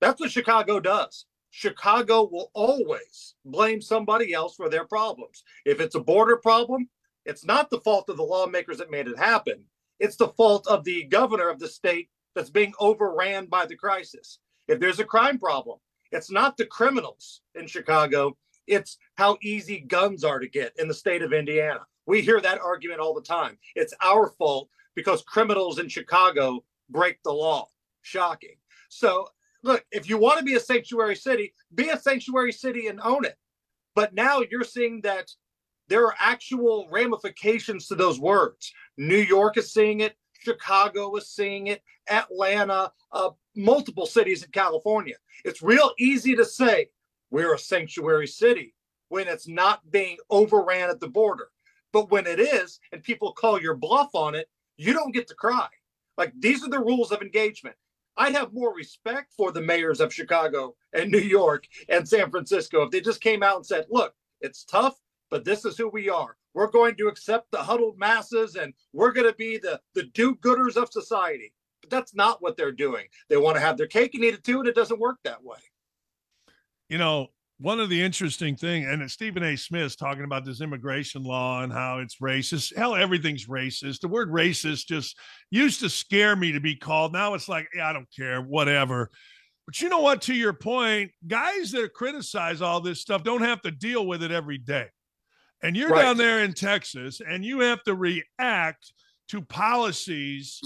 That's what Chicago does. Chicago will always blame somebody else for their problems. If it's a border problem, it's not the fault of the lawmakers that made it happen. It's the fault of the governor of the state that's being overran by the crisis. If there's a crime problem, it's not the criminals in Chicago, It's how easy guns are to get in the state of Indiana. We hear that argument all the time. It's our fault because criminals in Chicago break the law. Shocking. So, look, if you want to be a sanctuary city, be a sanctuary city and own it. But now you're seeing that there are actual ramifications to those words. New York is seeing it, Chicago is seeing it, Atlanta, uh, multiple cities in California. It's real easy to say we're a sanctuary city when it's not being overran at the border. But when it is, and people call your bluff on it, you don't get to cry. Like these are the rules of engagement. I'd have more respect for the mayors of Chicago and New York and San Francisco if they just came out and said, look, it's tough, but this is who we are. We're going to accept the huddled masses and we're going to be the, the do gooders of society. But that's not what they're doing. They want to have their cake and eat it too, and it doesn't work that way. You know, one of the interesting thing, and Stephen A. Smith's talking about this immigration law and how it's racist. Hell, everything's racist. The word racist just used to scare me to be called. Now it's like, yeah, I don't care, whatever. But you know what? To your point, guys that criticize all this stuff don't have to deal with it every day. And you're Right. down there in Texas and you have to react to policies.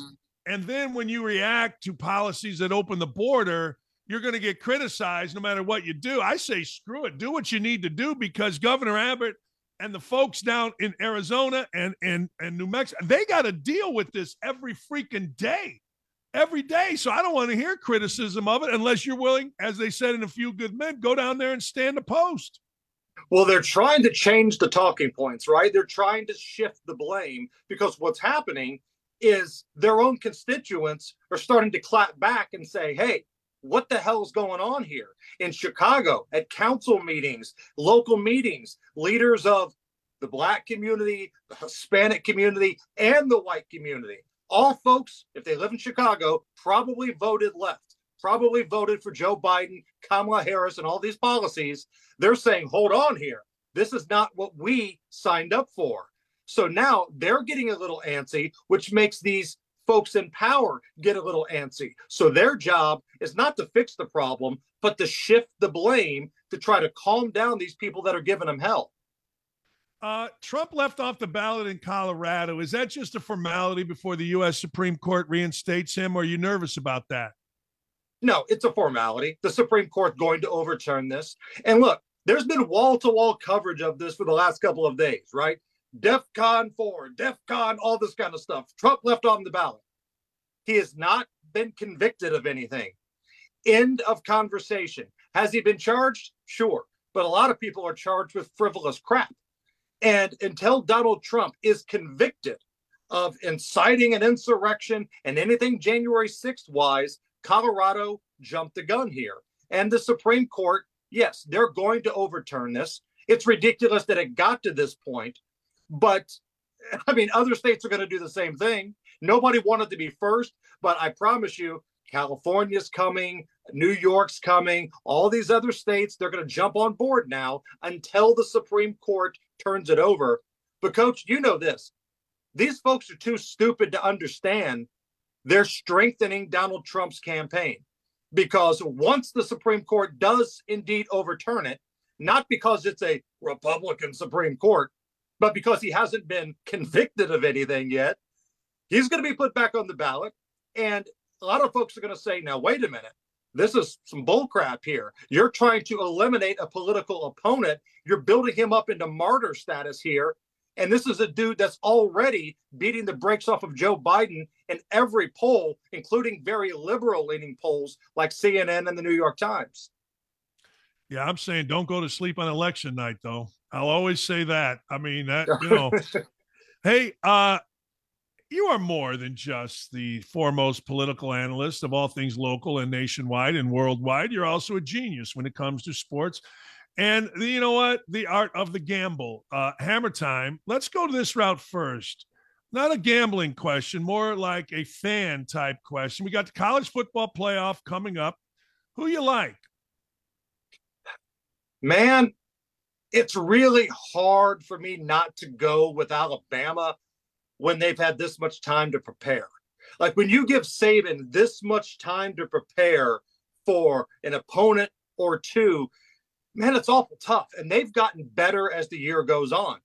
And then when you react to policies that open the border, you're going to get criticized no matter what you do. I say, screw it. Do what you need to do because Governor Abbott and the folks down in Arizona and, and, and New Mexico, they got to deal with this every freaking day. Every day. So I don't want to hear criticism of it unless you're willing, as they said in A Few Good Men, go down there and stand a post. Well, they're trying to change the talking points, right? They're trying to shift the blame because what's happening is their own constituents are starting to clap back and say, hey, what the hell's going on here? In Chicago, at council meetings, local meetings, leaders of the Black community, the Hispanic community, and the white community, all folks, if they live in Chicago, probably voted left, probably voted for Joe Biden, Kamala Harris, and all these policies they're saying, hold on here. This is not what we signed up for. So now they're getting a little antsy, which makes these folks in power get a little antsy. So their job is not to fix the problem, but to shift the blame to try to calm down these people that are giving them hell. Uh, Trump left off the ballot in Colorado. Is that just a formality before the U.S. Supreme Court reinstates him? Or are you nervous about that? No, it's a formality. The Supreme Court's going to overturn this. And look, there's been wall to wall coverage of this for the last couple of days, right? DEFCON 4, DEFCON, all this kind of stuff. Trump left on the ballot. He has not been convicted of anything. End of conversation. Has he been charged? Sure. But a lot of people are charged with frivolous crap. And until Donald Trump is convicted of inciting an insurrection and anything January 6th wise, Colorado jumped the gun here. And the Supreme Court, yes, they're going to overturn this. It's ridiculous that it got to this point, but <laughs> I mean, other states are going to do the same thing. Nobody wanted to be first, but I promise you, California's coming, New York's coming, all these other states, they're going to jump on board now until the Supreme Court turns it over. But, coach, you know this. These folks are too stupid to understand they're strengthening Donald Trump's campaign because once the Supreme Court does indeed overturn it, not because it's a Republican Supreme Court, but because he hasn't been convicted of anything yet, he's going to be put back on the ballot. And a lot of folks are going to say, now, wait a minute. This is some bullcrap here. You're trying to eliminate a political opponent. You're building him up into martyr status here. And this is a dude that's already beating the brakes off of Joe Biden in every poll, including very liberal leaning polls like CNN and the New York Times. Yeah, I'm saying don't go to sleep on election night, though. I'll always say that. I mean, that, you know, <laughs> hey, uh, you are more than just the foremost political analyst of all things local and nationwide and worldwide. You're also a genius when it comes to sports. And the, you know what? The art of the gamble. Uh, hammer time. Let's go to this route first. Not a gambling question, more like a fan type question. We got the college football playoff coming up. Who you like? Man, it's really hard for me not to go with Alabama when they've had this much time to prepare. Like when you give Saban this much time to prepare for an opponent or two, man, it's awful tough. And they've gotten better as the year goes on.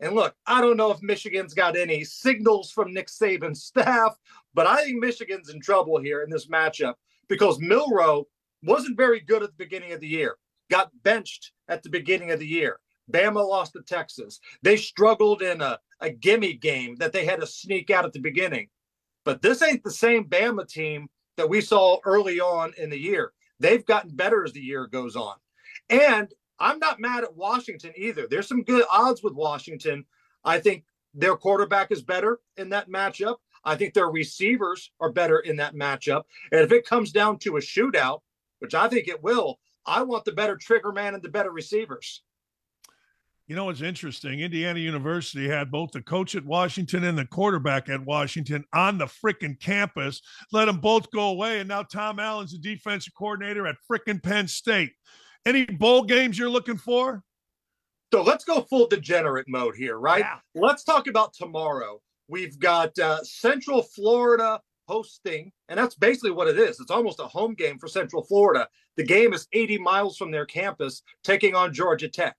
And look, I don't know if Michigan's got any signals from Nick Saban's staff, but I think Michigan's in trouble here in this matchup because Milroe wasn't very good at the beginning of the year, got benched at the beginning of the year. Bama lost to Texas. They struggled in a, a gimme game that they had to sneak out at the beginning. But this ain't the same Bama team that we saw early on in the year. They've gotten better as the year goes on. And I'm not mad at Washington either. There's some good odds with Washington. I think their quarterback is better in that matchup. I think their receivers are better in that matchup. And if it comes down to a shootout, which I think it will, I want the better trigger man and the better receivers. You know what's interesting? Indiana University had both the coach at Washington and the quarterback at Washington on the freaking campus. Let them both go away. And now Tom Allen's the defensive coordinator at freaking Penn State. Any bowl games you're looking for? So let's go full degenerate mode here, right? Yeah. Let's talk about tomorrow. We've got uh, Central Florida hosting, and that's basically what it is. It's almost a home game for Central Florida. The game is 80 miles from their campus, taking on Georgia Tech.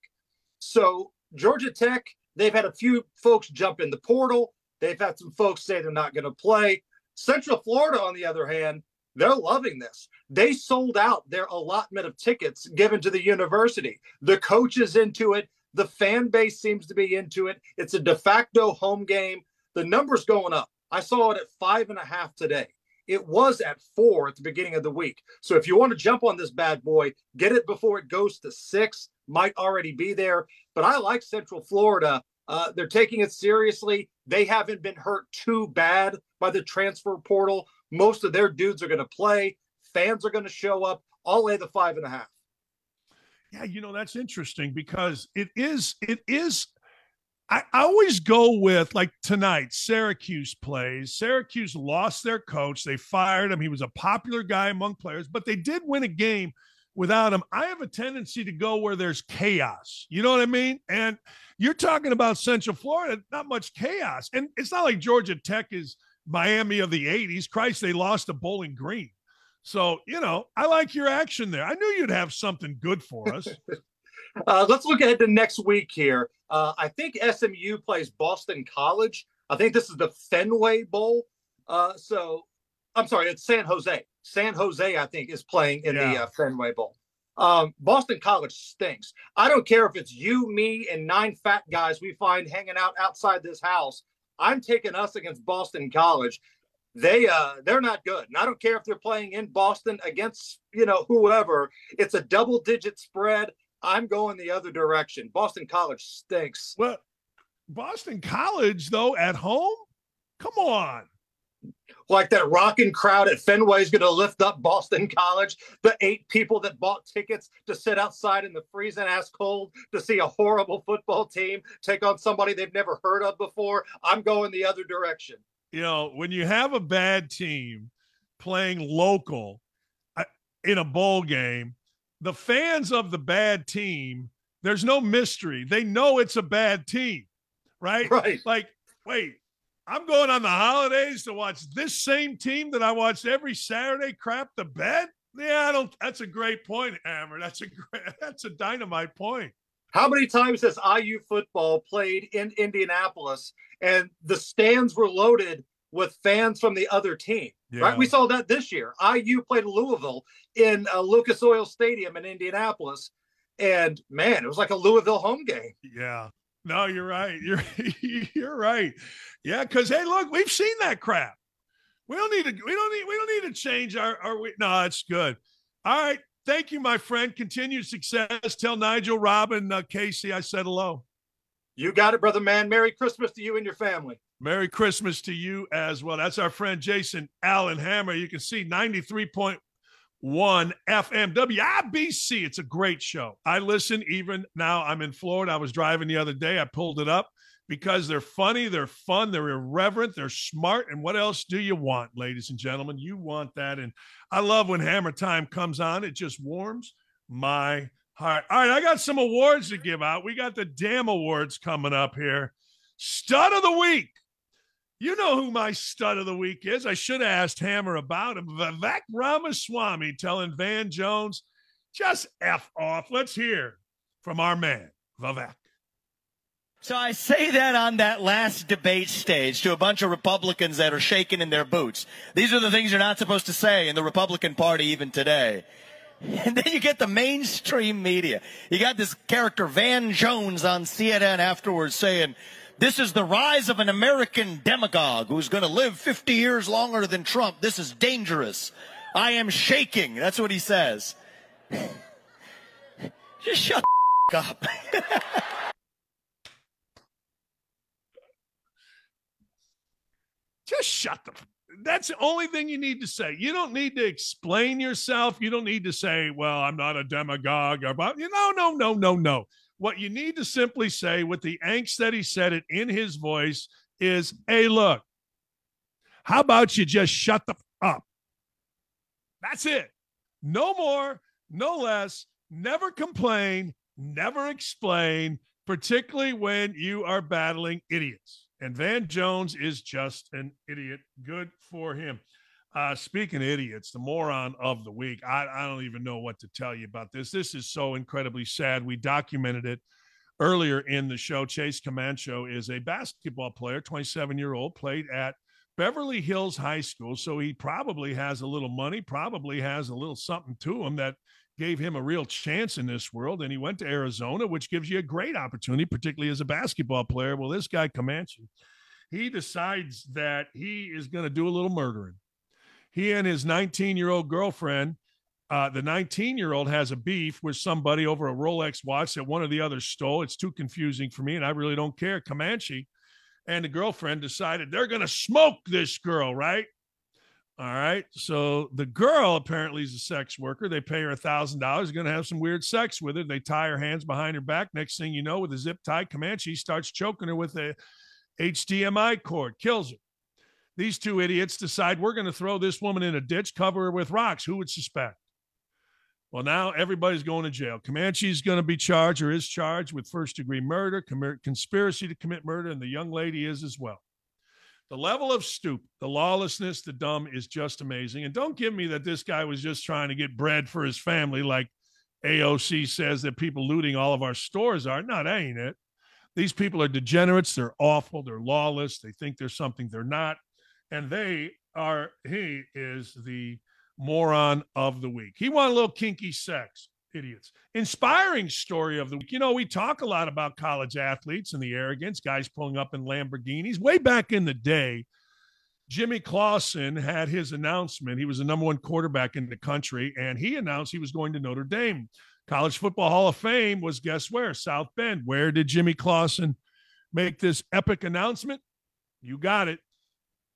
So, Georgia Tech, they've had a few folks jump in the portal. They've had some folks say they're not going to play. Central Florida, on the other hand, they're loving this. They sold out their allotment of tickets given to the university. The coach is into it. The fan base seems to be into it. It's a de facto home game. The number's going up. I saw it at five and a half today. It was at four at the beginning of the week. So if you want to jump on this bad boy, get it before it goes to six. Might already be there. But I like Central Florida. Uh, they're taking it seriously. They haven't been hurt too bad by the transfer portal. Most of their dudes are going to play. Fans are going to show up. I'll lay the five and a half. Yeah, you know that's interesting because it is it is. I, I always go with like tonight. Syracuse plays. Syracuse lost their coach. They fired him. He was a popular guy among players, but they did win a game without him. I have a tendency to go where there's chaos. You know what I mean? And you're talking about Central Florida, not much chaos. And it's not like Georgia Tech is Miami of the 80s. Christ, they lost to Bowling Green. So, you know, I like your action there. I knew you'd have something good for us. <laughs> uh, let's look ahead to next week here. Uh, I think SMU plays Boston College. I think this is the Fenway Bowl. Uh, so, I'm sorry, it's San Jose. San Jose, I think, is playing in yeah. the uh, Fenway Bowl. Um, Boston College stinks. I don't care if it's you, me, and nine fat guys we find hanging out outside this house. I'm taking us against Boston College. They uh they're not good. And I don't care if they're playing in Boston against, you know, whoever. It's a double digit spread. I'm going the other direction. Boston College stinks. Well, Boston College though at home? Come on like that rocking crowd at Fenway is going to lift up Boston College. The eight people that bought tickets to sit outside in the freezing ass cold to see a horrible football team take on somebody they've never heard of before. I'm going the other direction. You know, when you have a bad team playing local uh, in a bowl game, the fans of the bad team, there's no mystery. They know it's a bad team, right? Right. Like, wait, I'm going on the holidays to watch this same team that I watched every Saturday crap the bed. Yeah, I don't. That's a great point, Hammer. That's a great, <laughs> that's a dynamite point. How many times has IU football played in Indianapolis and the stands were loaded with fans from the other team? Yeah. Right, we saw that this year. IU played Louisville in uh, Lucas Oil Stadium in Indianapolis, and man, it was like a Louisville home game. Yeah, no, you're right. You're <laughs> you're right. Yeah, because hey, look, we've seen that crap. We don't need to. We don't need. We don't need to change our. our we, no, it's good. All right. Thank you, my friend. Continued success. Tell Nigel, Robin, uh, Casey, I said hello. You got it, brother man. Merry Christmas to you and your family. Merry Christmas to you as well. That's our friend Jason Allen Hammer. You can see 93.1 FM WIBC. It's a great show. I listen even now. I'm in Florida. I was driving the other day. I pulled it up because they're funny, they're fun, they're irreverent, they're smart. And what else do you want, ladies and gentlemen? You want that. And I love when Hammer Time comes on, it just warms my heart. All right, I got some awards to give out. We got the damn awards coming up here. Stud of the week. You know who my stud of the week is. I should have asked Hammer about him. Vivek Ramaswamy telling Van Jones Just F off. Let's hear from our man, Vivek. So I say that on that last debate stage to a bunch of Republicans that are shaking in their boots. These are the things you're not supposed to say in the Republican Party even today. <laughs> And then you get the mainstream media. You got this character Van Jones on CNN afterwards saying, this is the rise of an American demagogue who's going to live 50 years longer than Trump. This is dangerous. I am shaking. That's what he says. Just shut up. Just shut the. <laughs> That's the only thing you need to say. You don't need to explain yourself. You don't need to say, "Well, I'm not a demagogue." About you no, no, no, no, no. What you need to simply say, with the angst that he said it in his voice, is, "Hey, look, how about you just shut the f- up?" That's it. No more, no less. Never complain. Never explain, particularly when you are battling idiots. And Van Jones is just an idiot. Good for him. Uh, speaking of idiots, the moron of the week. I, I don't even know what to tell you about this. This is so incredibly sad. We documented it earlier in the show. Chase Camacho is a basketball player, 27 year old, played at Beverly Hills High School. So he probably has a little money, probably has a little something to him that gave him a real chance in this world. And he went to Arizona, which gives you a great opportunity, particularly as a basketball player. Well, this guy, Comanche, he decides that he is going to do a little murdering. He and his 19 year old girlfriend, uh, the 19 year old has a beef with somebody over a Rolex watch that one of the others stole. It's too confusing for me, and I really don't care. Comanche and the girlfriend decided they're going to smoke this girl, right? All right. So the girl apparently is a sex worker. They pay her a thousand dollars, going to have some weird sex with her. They tie her hands behind her back. Next thing you know, with a zip tie, Comanche starts choking her with a HDMI cord, kills her. These two idiots decide we're going to throw this woman in a ditch, cover her with rocks. Who would suspect? Well, now everybody's going to jail. Comanche is going to be charged or is charged with first degree murder, com- conspiracy to commit murder, and the young lady is as well. The level of stoop, the lawlessness, the dumb is just amazing. And don't give me that this guy was just trying to get bread for his family, like AOC says that people looting all of our stores are. No, that ain't it. These people are degenerates. They're awful. They're lawless. They think they're something they're not. And they are, he is the moron of the week. He wanted a little kinky sex. Idiots. Inspiring story of the week. You know, we talk a lot about college athletes and the arrogance, guys pulling up in Lamborghinis. Way back in the day, Jimmy Clausen had his announcement. He was the number one quarterback in the country, and he announced he was going to Notre Dame. College Football Hall of Fame was guess where? South Bend. Where did Jimmy Clausen make this epic announcement? You got it.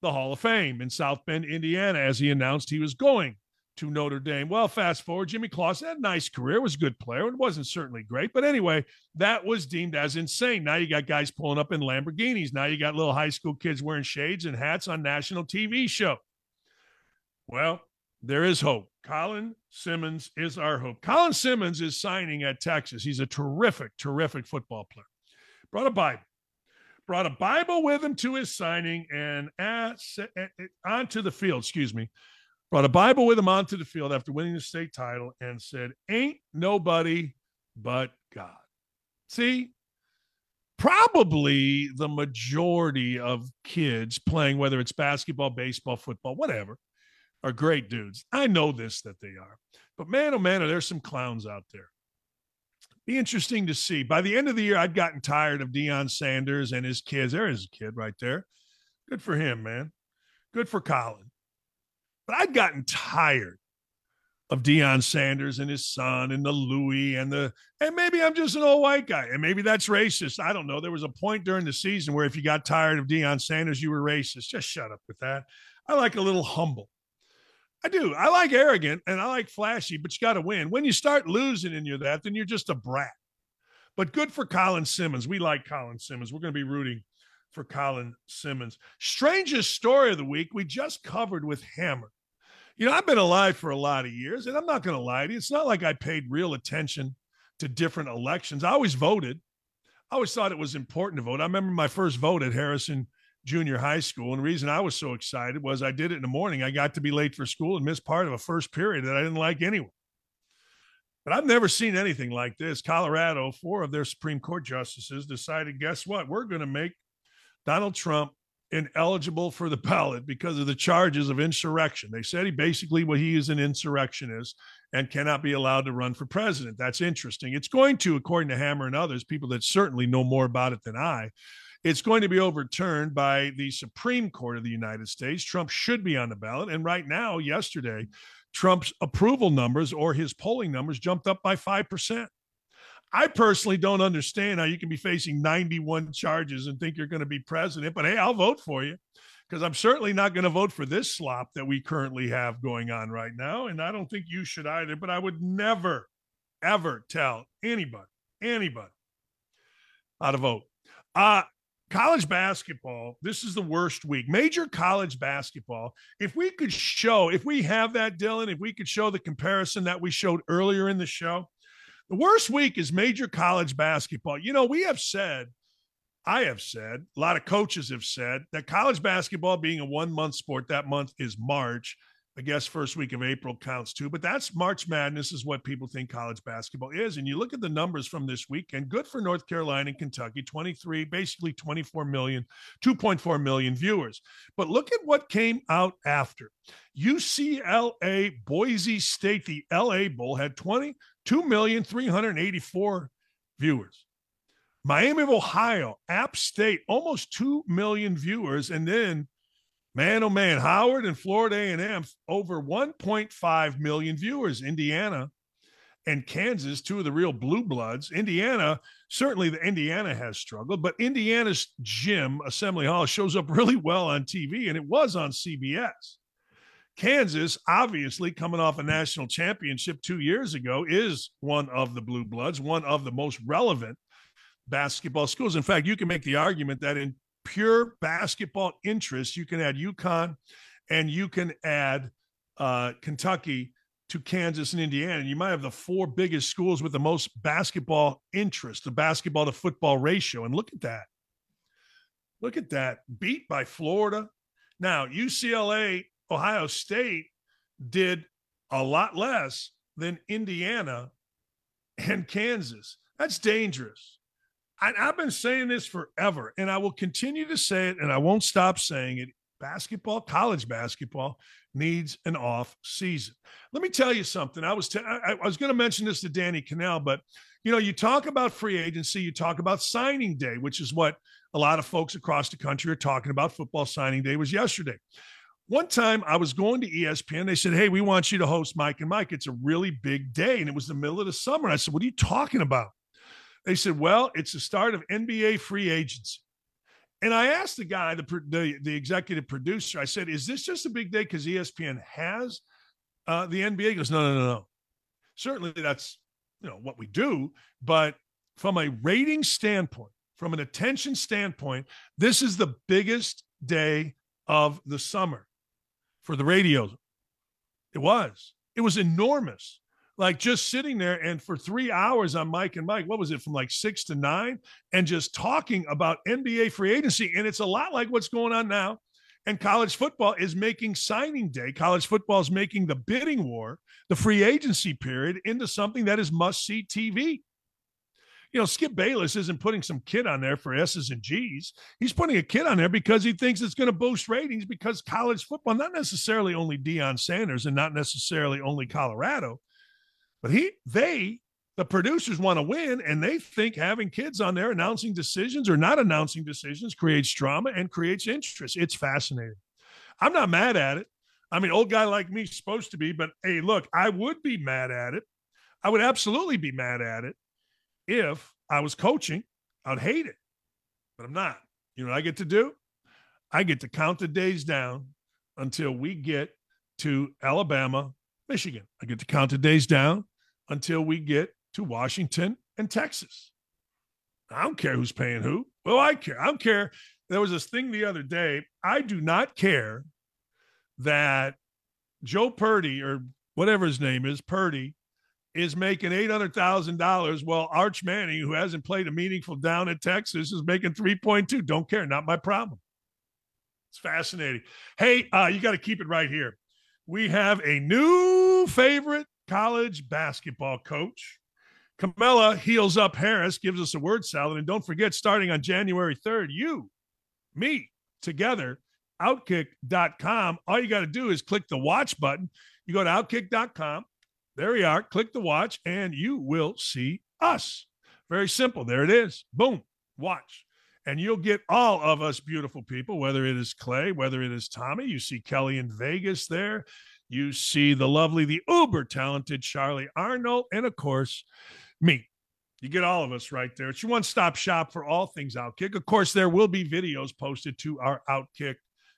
The Hall of Fame in South Bend, Indiana, as he announced he was going to Notre Dame. Well, fast forward, Jimmy Clausen had a nice career, was a good player. It wasn't certainly great, but anyway, that was deemed as insane. Now you got guys pulling up in Lamborghinis. Now you got little high school kids wearing shades and hats on national TV show. Well, there is hope. Colin Simmons is our hope. Colin Simmons is signing at Texas. He's a terrific, terrific football player. Brought a Bible. Brought a Bible with him to his signing and at, eh, eh, onto the field, excuse me, brought a Bible with him onto the field after winning the state title and said, Ain't nobody but God. See, probably the majority of kids playing, whether it's basketball, baseball, football, whatever, are great dudes. I know this that they are. But man, oh man, there's some clowns out there. Be interesting to see. By the end of the year, I'd gotten tired of Deion Sanders and his kids. There is a kid right there. Good for him, man. Good for Colin. But I'd gotten tired of Deion Sanders and his son and the Louis and the and maybe I'm just an old white guy and maybe that's racist. I don't know. There was a point during the season where if you got tired of Deion Sanders, you were racist. Just shut up with that. I like a little humble. I do. I like arrogant and I like flashy, but you got to win. When you start losing and you're that, then you're just a brat. But good for Colin Simmons. We like Colin Simmons. We're going to be rooting for Colin Simmons. Strangest story of the week we just covered with Hammer. You know, I've been alive for a lot of years, and I'm not going to lie to you. It's not like I paid real attention to different elections. I always voted. I always thought it was important to vote. I remember my first vote at Harrison Junior High School. And the reason I was so excited was I did it in the morning. I got to be late for school and missed part of a first period that I didn't like anyway. But I've never seen anything like this. Colorado, four of their Supreme Court justices decided, guess what? We're going to make Donald Trump ineligible for the <laughs> ballot because of the charges of insurrection. They said he basically what he is an insurrectionist and cannot be allowed to run for president. That's interesting. It's going to, according to Hammer and others, people that certainly know more about it than I, it's going to be overturned by the Supreme Court of the United States. Trump should be on the ballot. And right now, yesterday, Trump's approval numbers or his polling numbers jumped up by 5%. I personally don't understand how you can be facing 91 charges and think you're going to be president, but hey, I'll vote for you because I'm certainly not going to vote for this slop that we currently have going on right now. And I don't think you should either, but I would never, ever tell anybody, anybody how to vote. Uh, college basketball, this is the worst week. Major college basketball. If we could show, if we have that, Dylan, if we could show the comparison that we showed earlier in the show, the worst week is major college basketball. You know, we have said, I have said, a lot of coaches have said that college basketball being a one month sport, that month is March. I guess first week of April counts too, but that's March Madness is what people think college basketball is. And you look at the numbers from this weekend, good for North Carolina and Kentucky, 23, basically 24 million, 2.4 million viewers. But look at what came out after. UCLA Boise State, the LA Bowl had 20, 2,384 viewers. Miami of Ohio, App State, almost 2 million viewers. And then, man, oh man, Howard and Florida A&M, over 1.5 million viewers. Indiana and Kansas, two of the real blue bloods. Indiana, certainly the Indiana has struggled, but Indiana's gym, Assembly Hall, shows up <laughs> really well on TV, and it was on CBS. Kansas, obviously coming off a national championship two years ago, is one of the blue bloods, one of the most relevant basketball schools. In fact, you can make the argument that in pure basketball interest, you can add UConn and you can add uh, Kentucky to Kansas and Indiana. And you might have the four biggest schools with the most basketball interest, the basketball to football ratio. And look at that. Look at that. Beat by Florida. Now, UCLA Ohio State did a lot less than Indiana and Kansas. That's dangerous. I, have been saying this forever, and I will continue to say it, and I won't stop saying it. Basketball, college basketball, needs an off season. Let me tell you something. I was t- I, I was going to mention this to Danny Kanell, but you know, you talk about free agency, you talk about signing day, which is what a lot of folks across the country are talking about. Football signing day was yesterday. One time I was going to ESPN. They said, Hey, we want you to host Mike and Mike. It's a really big day. And it was the middle of the summer. And I said, What are you talking about? They said, Well, it's the start of NBA free agency. And I asked the guy, the, the, the executive producer, I said, Is this just a big day because ESPN has uh, the NBA? He goes, No, no, no, no. Certainly that's you know what we do, but from a rating standpoint, from an attention standpoint, this is the biggest day of the summer for the radio. It was. It was enormous. Like just sitting there and for three hours on Mike and Mike, what was it from like six to nine? And just talking about NBA free agency. And it's a lot like what's going on now. And college football is making signing day. College football is making the bidding war, the free agency period, into something that is must see TV you know, Skip Bayless isn't putting some kid on there for S's and G's. He's putting a kid on there because he thinks it's going to boost ratings because college football, not necessarily only Deion Sanders and not necessarily only Colorado, but he, they, the producers want to win and they think having kids on there announcing decisions or not announcing decisions creates drama and creates interest. It's fascinating. I'm not mad at it. I mean, old guy like me supposed to be, but hey, look, I would be mad at it. I would absolutely be mad at it if I was coaching, I'd hate it, but I'm not. You know what I get to do? I get to count the days down until we get to Alabama, Michigan. I get to count the days down until we get to Washington and Texas. I don't care who's paying who. Well, I care. I don't care. There was this thing the other day. I do not care that Joe Purdy or whatever his name is, Purdy, is making $800,000 while Arch Manning, who hasn't played a meaningful down at Texas, is making 3.2. Don't care. Not my problem. It's fascinating. Hey, uh, you got to keep it right here. We have a new favorite college basketball coach. Camella heals up Harris, gives us a word salad. And don't forget, starting on January 3rd, you, me, together, outkick.com. All you got to do is click the watch button. You go to outkick.com. There we are. Click the watch, and you will see us. Very simple. There it is. Boom. Watch. And you'll get all of us beautiful people, whether it is Clay, whether it is Tommy. You see Kelly in Vegas there. You see the lovely, the uber talented Charlie Arnold, and of course, me. You get all of us right there. It's your one stop shop for all things Outkick. Of course, there will be videos posted to our Outkick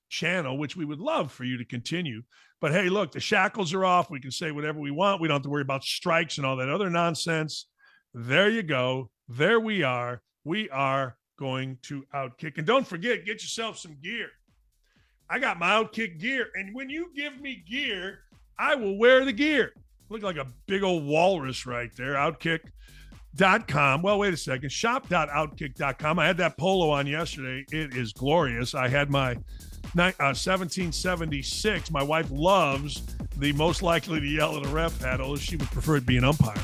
channel, which we would love for you to continue. But hey, look, the shackles are off. We can say whatever we want. We don't have to worry about strikes and all that other nonsense. There you go. There we are. We are going to Outkick. And don't forget, get yourself some gear. I got my Outkick gear. And when you give me gear, I will wear the gear. Look like a big old walrus right there. Outkick.com. Well, wait a second. Shop.outkick.com. I had that polo on yesterday. It is glorious. I had my uh, 1776. My wife loves the most likely to yell at a ref hat, although she would prefer it be an umpire.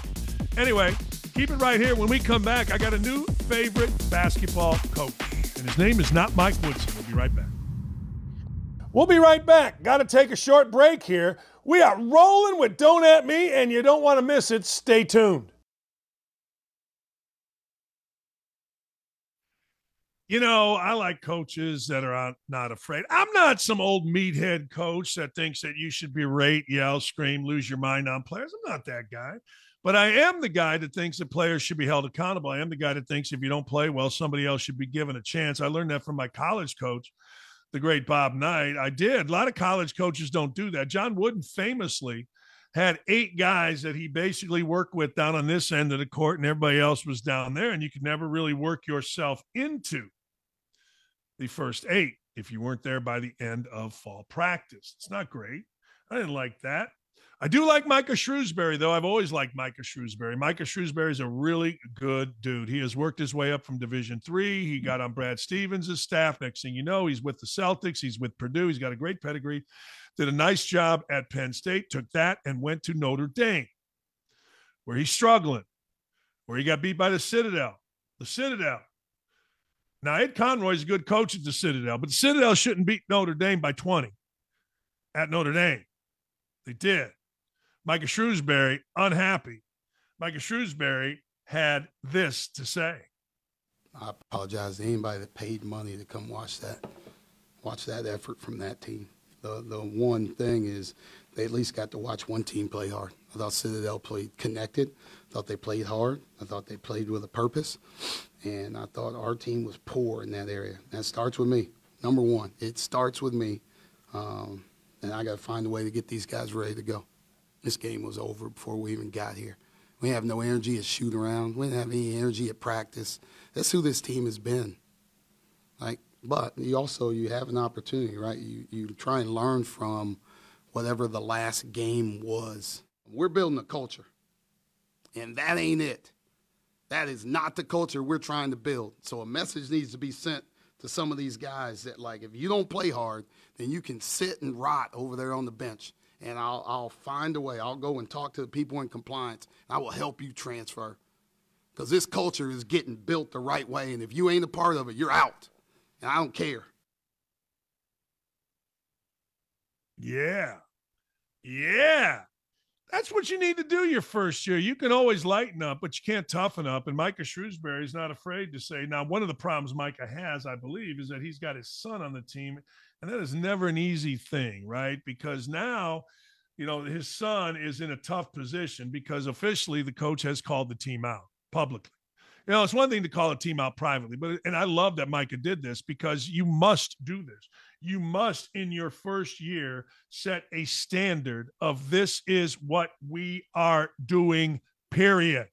Anyway, keep it right here. When we come back, I got a new favorite basketball coach, and his name is not Mike Woodson. We'll be right back. We'll be right back. Got to take a short break here. We are rolling with Don't At Me, and you don't want to miss it. Stay tuned. You know, I like coaches that are not afraid. I'm not some old meathead coach that thinks that you should berate, yell, scream, lose your mind on players. I'm not that guy. But I am the guy that thinks that players should be held accountable. I am the guy that thinks if you don't play well, somebody else should be given a chance. I learned that from my college coach, the great Bob Knight. I did. A lot of college coaches don't do that. John Wooden famously had eight guys that he basically worked with down on this end of the court, and everybody else was down there, and you could never really work yourself into the first eight if you weren't there by the end of fall practice. It's not great. I didn't like that. I do like Micah Shrewsberry, though. I've always liked Micah Shrewsberry. Micah Shrewsberry is a really good dude. He has worked his way up from Division Three. He mm-hmm. got on Brad Stevens' staff. Next thing you know, he's with the Celtics. He's with Purdue. He's got a great pedigree. Did a nice job at Penn State. Took that and went to Notre Dame, where he's struggling, where he got beat by the Citadel. The Citadel now, Ed Conroy's a good coach at the Citadel, but the Citadel shouldn't beat Notre Dame by 20 at Notre Dame. They did. Micah Shrewsberry, unhappy. Micah Shrewsberry had this to say. I apologize to anybody that paid money to come watch that, watch that effort from that team. The the one thing is they at least got to watch one team play hard. I thought Citadel played connected. I thought they played hard. I thought they played with a purpose and I thought our team was poor in that area. That starts with me. Number one, it starts with me, um, and I got to find a way to get these guys ready to go. This game was over before we even got here. We have no energy at shoot around. We didn't have any energy at practice. That's who this team has been. Like, but you also you have an opportunity, right? You you try and learn from whatever the last game was. We're building a culture, and that ain't it. That is not the culture we're trying to build. So a message needs to be sent to some of these guys that like if you don't play hard, then you can sit and rot over there on the bench. And I'll I'll find a way. I'll go and talk to the people in compliance. I will help you transfer. Because this culture is getting built the right way. And if you ain't a part of it, you're out. And I don't care. Yeah. Yeah. That's what you need to do your first year. You can always lighten up, but you can't toughen up. And Micah Shrewsberry is not afraid to say. Now, one of the problems Micah has, I believe, is that he's got his son on the team. And that is never an easy thing, right? Because now, you know, his son is in a tough position because officially the coach has called the team out publicly. You know, it's one thing to call a team out privately, but and I love that Micah did this because you must do this you must in your first year set a standard of this is what we are doing period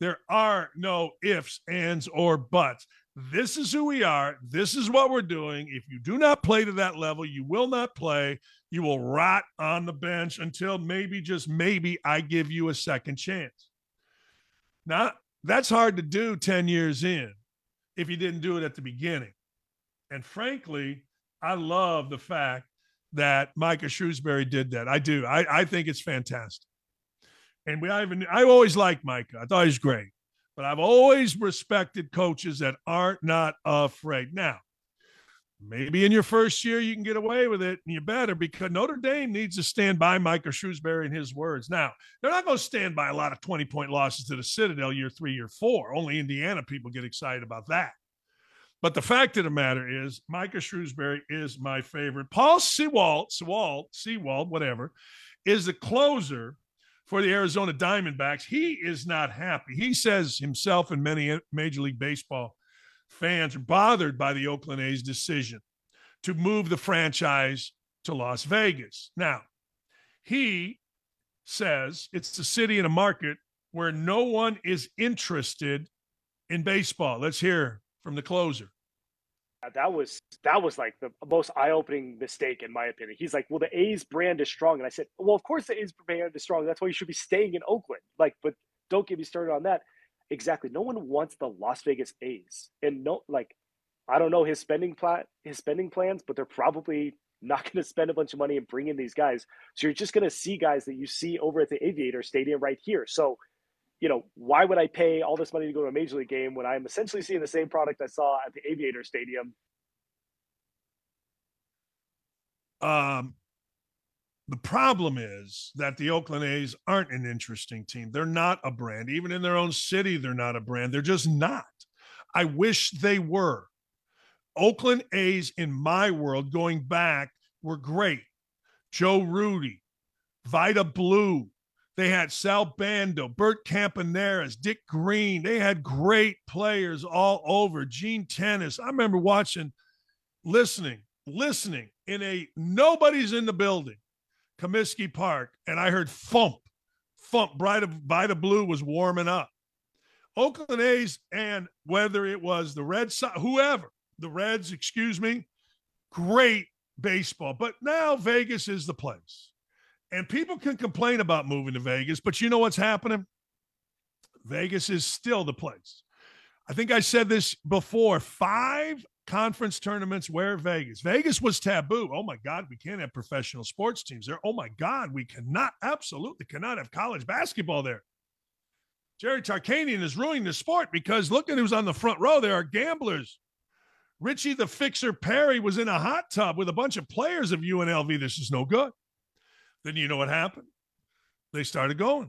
there are no ifs ands or buts this is who we are this is what we're doing if you do not play to that level you will not play you will rot on the bench until maybe just maybe i give you a second chance now that's hard to do 10 years in if you didn't do it at the beginning and frankly, I love the fact that Micah Shrewsberry did that. I do. I, I think it's fantastic. and we I even I always liked Micah. I thought he was great, but I've always respected coaches that aren't not afraid. Now, maybe in your first year you can get away with it, and you better because Notre Dame needs to stand by Micah Shrewsberry and his words. Now, they're not going to stand by a lot of twenty point losses to the Citadel year three, year four. Only Indiana people get excited about that. But the fact of the matter is, Micah Shrewsberry is my favorite. Paul Sewald, Sewald, Sewald, whatever, is the closer for the Arizona Diamondbacks. He is not happy. He says himself and many Major League Baseball fans are bothered by the Oakland A's decision to move the franchise to Las Vegas. Now, he says it's a city and a market where no one is interested in baseball. Let's hear from the closer. That was that was like the most eye-opening mistake in my opinion. He's like, "Well, the A's brand is strong," and I said, "Well, of course the A's brand is strong. That's why you should be staying in Oakland." Like, but don't get me started on that. Exactly. No one wants the Las Vegas A's, and no, like, I don't know his spending plan, his spending plans, but they're probably not going to spend a bunch of money and bring in these guys. So you're just going to see guys that you see over at the Aviator Stadium right here. So you know, why would I pay all this money to go to a major league game when I'm essentially seeing the same product I saw at the Aviator Stadium? Um, the problem is that the Oakland A's aren't an interesting team. They're not a brand. Even in their own city, they're not a brand. They're just not. I wish they were. Oakland A's, in my world, going back, were great. Joe Rudi, Vida Blue, they had Sal Bando, Bert Campaneris, Dick Green. They had great players all over. Gene Tenace. I remember watching, listening, listening in a nobody's in the building, Comiskey Park, and I heard thump, thump. Bright by the Blue was warming up. Oakland A's, and whether it was the Red Sox, whoever, the Reds, excuse me, great baseball. But now Vegas is the place. And people can complain about moving to Vegas, but you know what's happening? Vegas is still the place. I think I said this before five conference tournaments where Vegas. Vegas was taboo. Oh my God, we can't have professional sports teams there. Oh my God, we cannot, absolutely cannot have college basketball there. Jerry Tarkanian is ruining the sport because look at who's on the front row. There are gamblers. Richie the Fixer Perry was in a hot tub with a bunch of players of UNLV. This is no good. Then you know what happened? They started going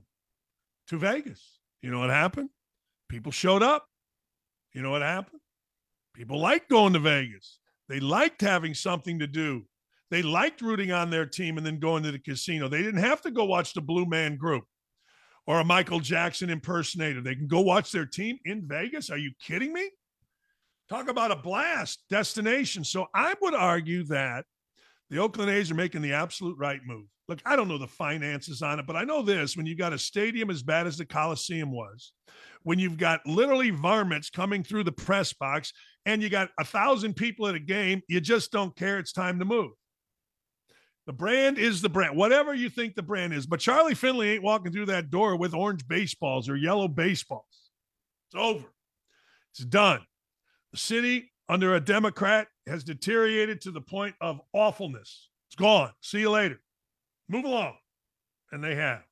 to Vegas. You know what happened? People showed up. You know what happened? People liked going to Vegas. They liked having something to do. They liked rooting on their team and then going to the casino. They didn't have to go watch the Blue Man Group or a Michael Jackson impersonator. They can go watch their team in Vegas. Are you kidding me? Talk about a blast destination. So I would argue that the Oakland A's are making the absolute right move look, I don't know the finances on it, but I know this when you've got a stadium as bad as the Coliseum was, when you've got literally varmints coming through the press box and you got a thousand people at a game, you just don't care. It's time to move. The brand is the brand, whatever you think the brand is. But Charlie Finley ain't walking through that door with orange baseballs or yellow baseballs. It's over. It's done. The city under a Democrat has deteriorated to the point of awfulness. It's gone. See you later. Move along. And they have.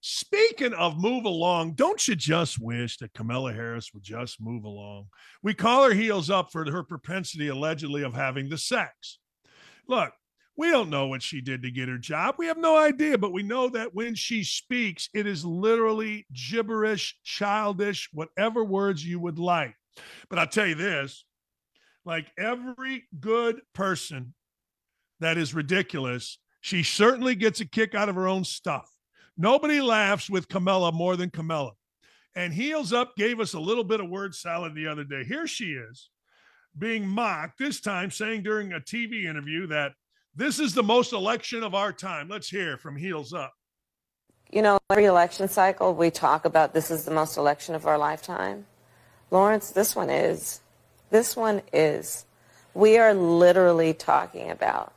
Speaking of move along, don't you just wish that Kamala Harris would just move along? We call her heels up for her propensity, allegedly, of having the sex. Look, we don't know what she did to get her job. We have no idea, but we know that when she speaks, it is literally gibberish, childish, whatever words you would like. But I'll tell you this like every good person that is ridiculous she certainly gets a kick out of her own stuff. Nobody laughs with Kamala more than Kamala. And Heels Up gave us a little bit of word salad the other day. Here she is being mocked, this time saying during a TV interview that this is the most election of our time. Let's hear from Heels Up. You know, every election cycle, we talk about this is the most election of our lifetime. Lawrence, this one is. This one is. We are literally talking about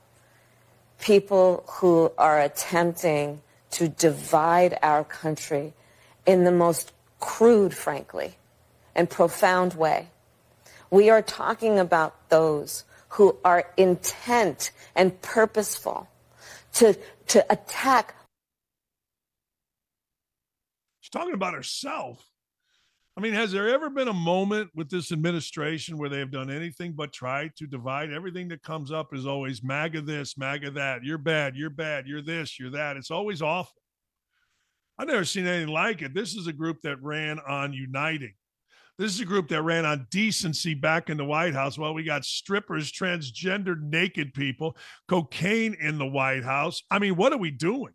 people who are attempting to divide our country in the most crude, frankly, and profound way. We are talking about those who are intent and purposeful to, to attack She's talking about herself. I mean, has there ever been a moment with this administration where they have done anything but try to divide? Everything that comes up is always MAGA this, MAGA that. You're bad, you're bad, you're this, you're that. It's always awful. I've never seen anything like it. This is a group that ran on uniting. This is a group that ran on decency back in the White House. Well, we got strippers, transgender, naked people, cocaine in the White House. I mean, what are we doing?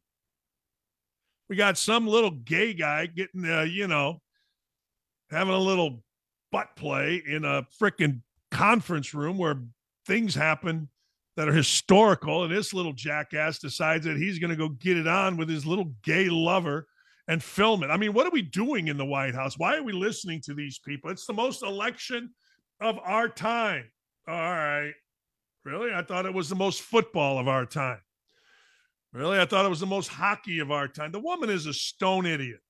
We got some little gay guy getting, uh, you know, having a little butt play in a freaking conference room where things happen that are historical. And this little jackass decides that he's going to go get it on with his little gay lover and film it. I mean, what are we doing in the White House? Why are we listening to these people? It's the most election of our time. All right. Really? I thought it was the most football of our time. Really? I thought it was the most hockey of our time. The woman is a stone idiot.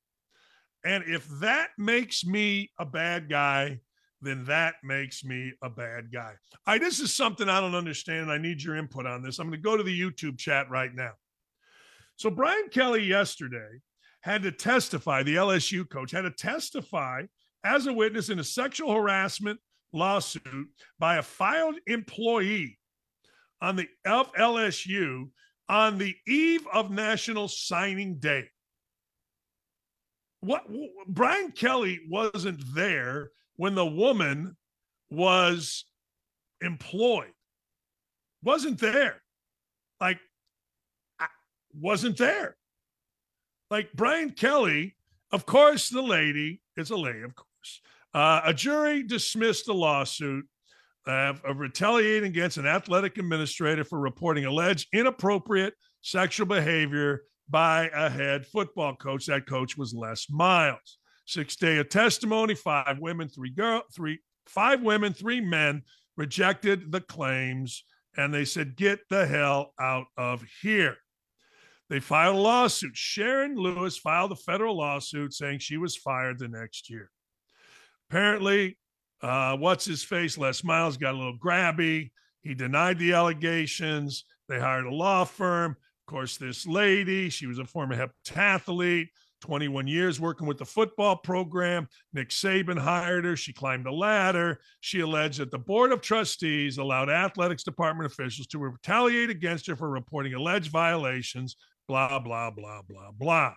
And if that makes me a bad guy, then that makes me a bad guy. I this is something I don't understand, and I need your input on this. I'm going to go to the YouTube chat right now. So, Brian Kelly yesterday had to testify, the LSU coach had to testify as a witness in a sexual harassment lawsuit by a filed employee on the LSU on the eve of National Signing Day. What Brian Kelly wasn't there when the woman was employed. Wasn't there. Like I wasn't there. Like Brian Kelly, of course, the lady is a lady, of course. Uh, a jury dismissed the lawsuit uh, of retaliating against an athletic administrator for reporting alleged inappropriate sexual behavior by a head football coach. That coach was Les Miles. Six day of testimony, five women, three girl, three, five women, three men rejected the claims, and they said, "Get the hell out of here." They filed a lawsuit. Sharon Lewis filed a federal lawsuit saying she was fired the next year. Apparently, uh, what's his face? Les Miles got a little grabby. He denied the allegations. They hired a law firm. Of course, this lady, she was a former heptathlete, 21 years working with the football program. Nick Saban hired her. She climbed the ladder. She alleged that the board of trustees allowed athletics department officials to retaliate against her for reporting alleged violations blah blah blah blah blah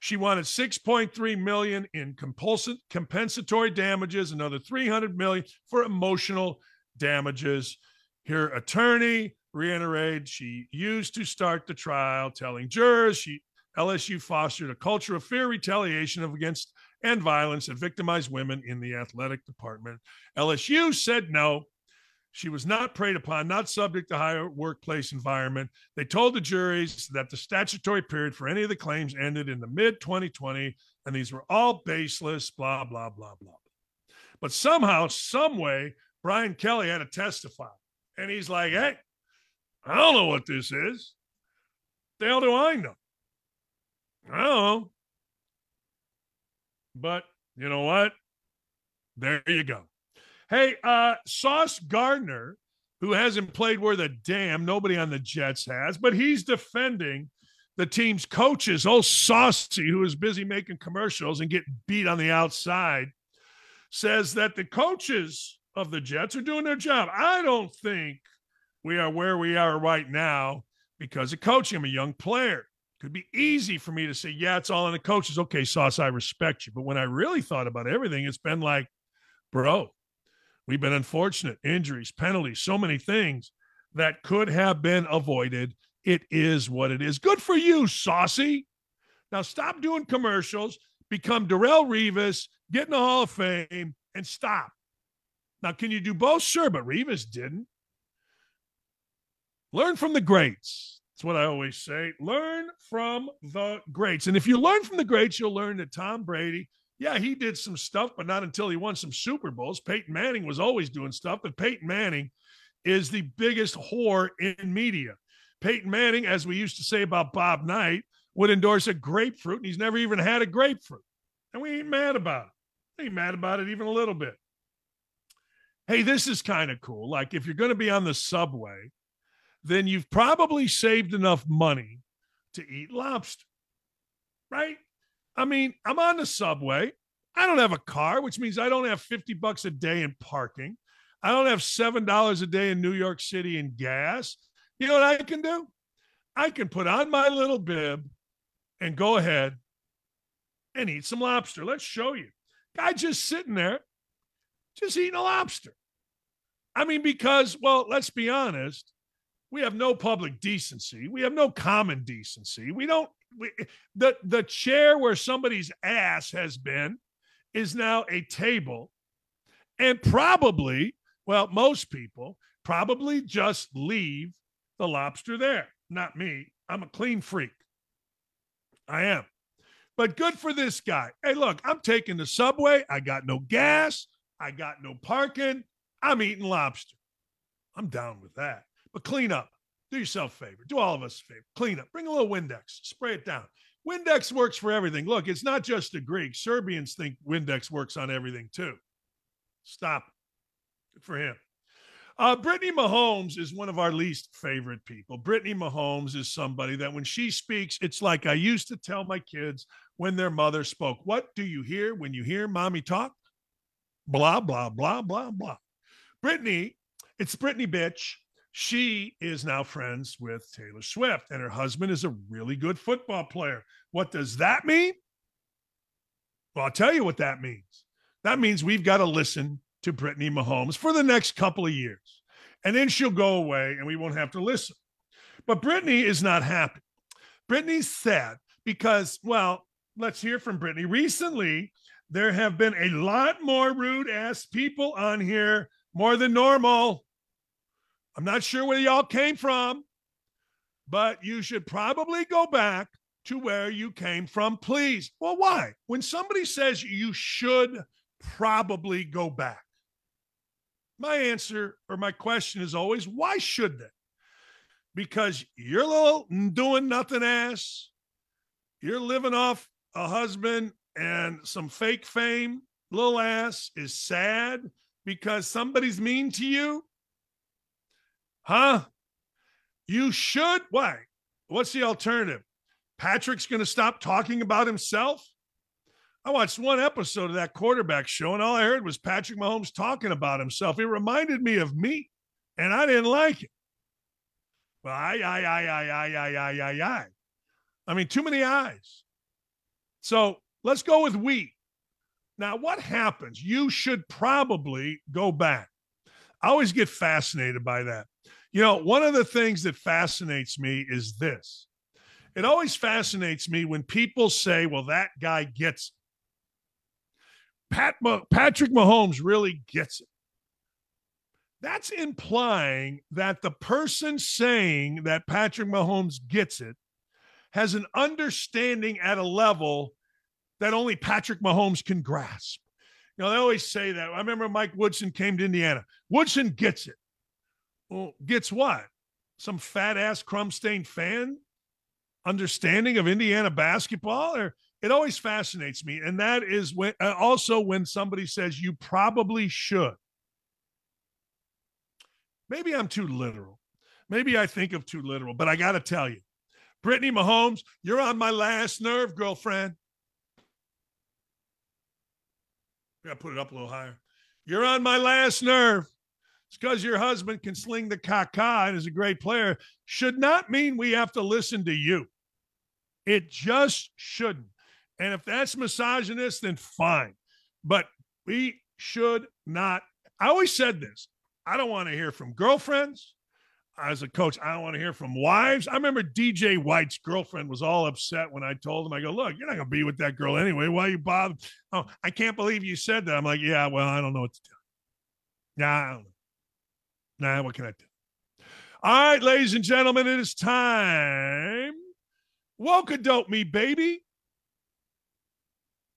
she wanted 6.3 million in compulsive compensatory damages another 300 million for emotional damages her attorney reiterated she used to start the trial telling jurors she lsu fostered a culture of fear retaliation of against and violence that victimized women in the athletic department lsu said no she was not preyed upon, not subject to higher workplace environment. They told the juries that the statutory period for any of the claims ended in the mid 2020, and these were all baseless, blah, blah, blah, blah. But somehow, some way, Brian Kelly had to testify. And he's like, hey, I don't know what this is. The hell do I know? I don't know. But you know what? There you go. Hey, uh, Sauce Gardner, who hasn't played where the damn nobody on the Jets has, but he's defending the team's coaches. Oh, Saucy, who is busy making commercials and getting beat on the outside, says that the coaches of the Jets are doing their job. I don't think we are where we are right now because of coaching. I'm a young player. Could be easy for me to say, yeah, it's all on the coaches. Okay, Sauce, I respect you. But when I really thought about everything, it's been like, bro, We've been unfortunate, injuries, penalties, so many things that could have been avoided. It is what it is. Good for you, Saucy. Now stop doing commercials, become Darrelle Revis, get in the Hall of Fame, and stop. Now, can you do both? Sure, but Revis didn't. Learn from the greats. That's what I always say. Learn from the greats. And if you learn from the greats, you'll learn that Tom Brady yeah, he did some stuff, but not until he won some Super Bowls. Peyton Manning was always doing stuff, but Peyton Manning is the biggest whore in media. Peyton Manning, as we used to say about Bob Knight, would endorse a grapefruit, and he's never even had a grapefruit. And we ain't mad about it. ain't mad about it even a little bit. Hey, this is kind of cool. Like, if you're going to be on the subway, then you've probably saved enough money to eat lobster, right? I mean, I'm on the subway. I don't have a car, which means I don't have 50 bucks a day in parking. I don't have $7 a day in New York City in gas. You know what I can do? I can put on my little bib and go ahead and eat some lobster. Let's show you. Guy just sitting there, just eating a lobster. I mean, because, well, let's be honest, we have no public decency. We have no common decency. We don't, we, the, the chair where somebody's ass has been is now a table. And probably, well, most people probably just leave the lobster there. Not me. I'm a clean freak. I am. But good for this guy. Hey, look, I'm taking the subway. I got no gas. I got no parking. I'm eating lobster. I'm down with that. But clean up. Do yourself a favor. Do all of us a favor. Clean up. Bring a little Windex. Spray it down. Windex works for everything. Look, it's not just the Greeks. Serbians think Windex works on everything too. Stop. Good for him. Uh, Brittany Mahomes is one of our least favorite people. Brittany Mahomes is somebody that when she speaks, it's like I used to tell my kids when their mother spoke. What do you hear when you hear mommy talk? Blah, blah, blah, blah, blah. Brittany, it's Brittany bitch. She is now friends with Taylor Swift, and her husband is a really good football player. What does that mean? Well, I'll tell you what that means. That means we've got to listen to Brittany Mahomes for the next couple of years. And then she'll go away and we won't have to listen. But Brittany is not happy. Brittany's sad because, well, let's hear from Brittany. Recently, there have been a lot more rude ass people on here, more than normal. I'm not sure where y'all came from, but you should probably go back to where you came from, please. Well, why? When somebody says you should probably go back, my answer or my question is always why should they? Because you're little doing nothing ass, you're living off a husband and some fake fame, little ass is sad because somebody's mean to you. Huh? You should. Why? What's the alternative? Patrick's going to stop talking about himself? I watched one episode of that quarterback show, and all I heard was Patrick Mahomes talking about himself. It reminded me of me, and I didn't like it. Well, I, I, I, I, I, I, I, I, I. I mean, too many eyes. So let's go with we. Now, what happens? You should probably go back. I always get fascinated by that. You know, one of the things that fascinates me is this. It always fascinates me when people say, well, that guy gets it. Pat, Patrick Mahomes really gets it. That's implying that the person saying that Patrick Mahomes gets it has an understanding at a level that only Patrick Mahomes can grasp. You know, they always say that. I remember Mike Woodson came to Indiana. Woodson gets it. Well, gets what? Some fat ass crumb stained fan understanding of Indiana basketball? Or it always fascinates me. And that is when uh, also when somebody says you probably should. Maybe I'm too literal. Maybe I think of too literal, but I got to tell you, Brittany Mahomes, you're on my last nerve, girlfriend. I got to put it up a little higher. You're on my last nerve. It's because your husband can sling the caca and is a great player. Should not mean we have to listen to you. It just shouldn't. And if that's misogynist, then fine. But we should not. I always said this I don't want to hear from girlfriends. As a coach, I don't want to hear from wives. I remember DJ White's girlfriend was all upset when I told him, I go, look, you're not going to be with that girl anyway. Why you bother? Oh, I can't believe you said that. I'm like, yeah, well, I don't know what to do. Know. Nah, what can I do? All right, ladies and gentlemen, it is time. Woke dope me, baby.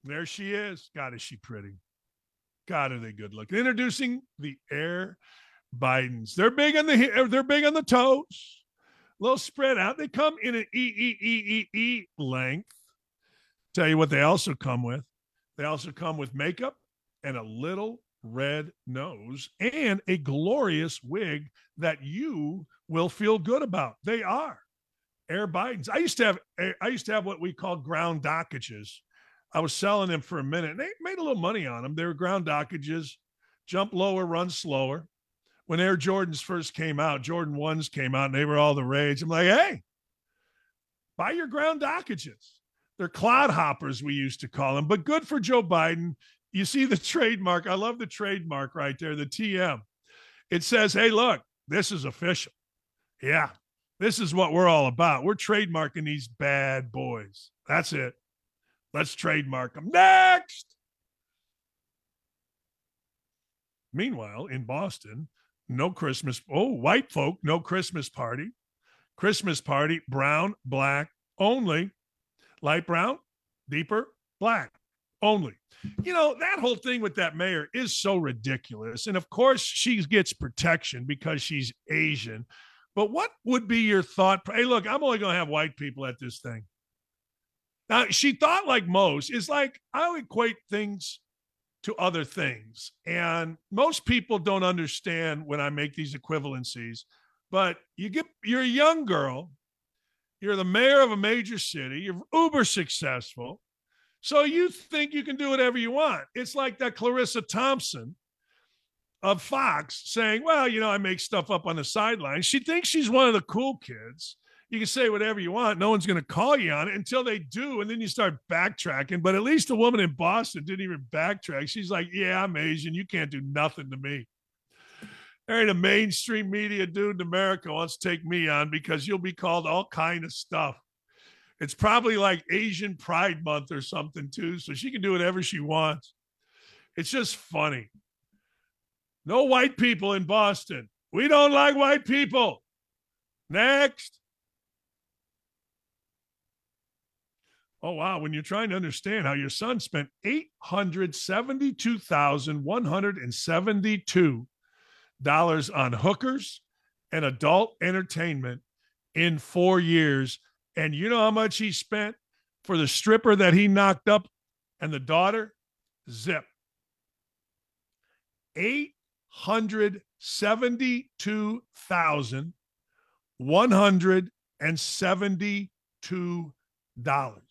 There she is. God, is she pretty? God, are they good looking? Introducing the Air Bidens. They're big on the er, they're big on the toes. A little spread out. They come in an E E E E E length. Tell you what they also come with. They also come with makeup and a little red nose and a glorious wig that you will feel good about. They are Air Bidens. I used to have eh, I used to have what we call ground dockages I was selling them for a minute. and They made a little money on them. They were ground dockages, jump lower, run slower. When Air Jordans first came out, Jordan ones came out, and they were all the rage. I'm like, hey, buy your ground dockages. They're clod hoppers, we used to call them, but good for Joe Biden. You see the trademark. I love the trademark right there, the TM. It says, hey, look, this is official. Yeah, this is what we're all about. We're trademarking these bad boys. That's it. Let's trademark them. Next. Meanwhile, in Boston, no Christmas. Oh, white folk, no Christmas party. Christmas party, brown, black only. Light brown, deeper, black only. You know, that whole thing with that mayor is so ridiculous. And of course, she gets protection because she's Asian. But what would be your thought? Hey, look, I'm only going to have white people at this thing. Now, she thought like most is like, I equate things to other things. And most people don't understand when I make these equivalencies. But you get, you're a young girl, you're the mayor of a major city, you're uber successful. So you think you can do whatever you want. It's like that Charissa Thompson of Fox saying, Well, you know, I make stuff up on the sidelines. She thinks she's one of the cool kids. You can say whatever you want. No one's going to call you on it until they do. And then you start backtracking. But at least the woman in Boston didn't even backtrack. She's like, Yeah, I'm Asian. You can't do nothing to me. There ain't a mainstream media dude in America wants to take me on because you'll be called all kind of stuff. It's probably like Asian Pride Month or something too. So she can do whatever she wants. It's just funny. No white people in Boston. We don't like white people. Next. Oh, wow. When you're trying to understand how your son spent $872,172 on hookers and adult entertainment in four years. And you know how much he spent for the stripper that he knocked up and the daughter? Zip. Eight hundred seventy-two thousand one hundred and seventy-two dollars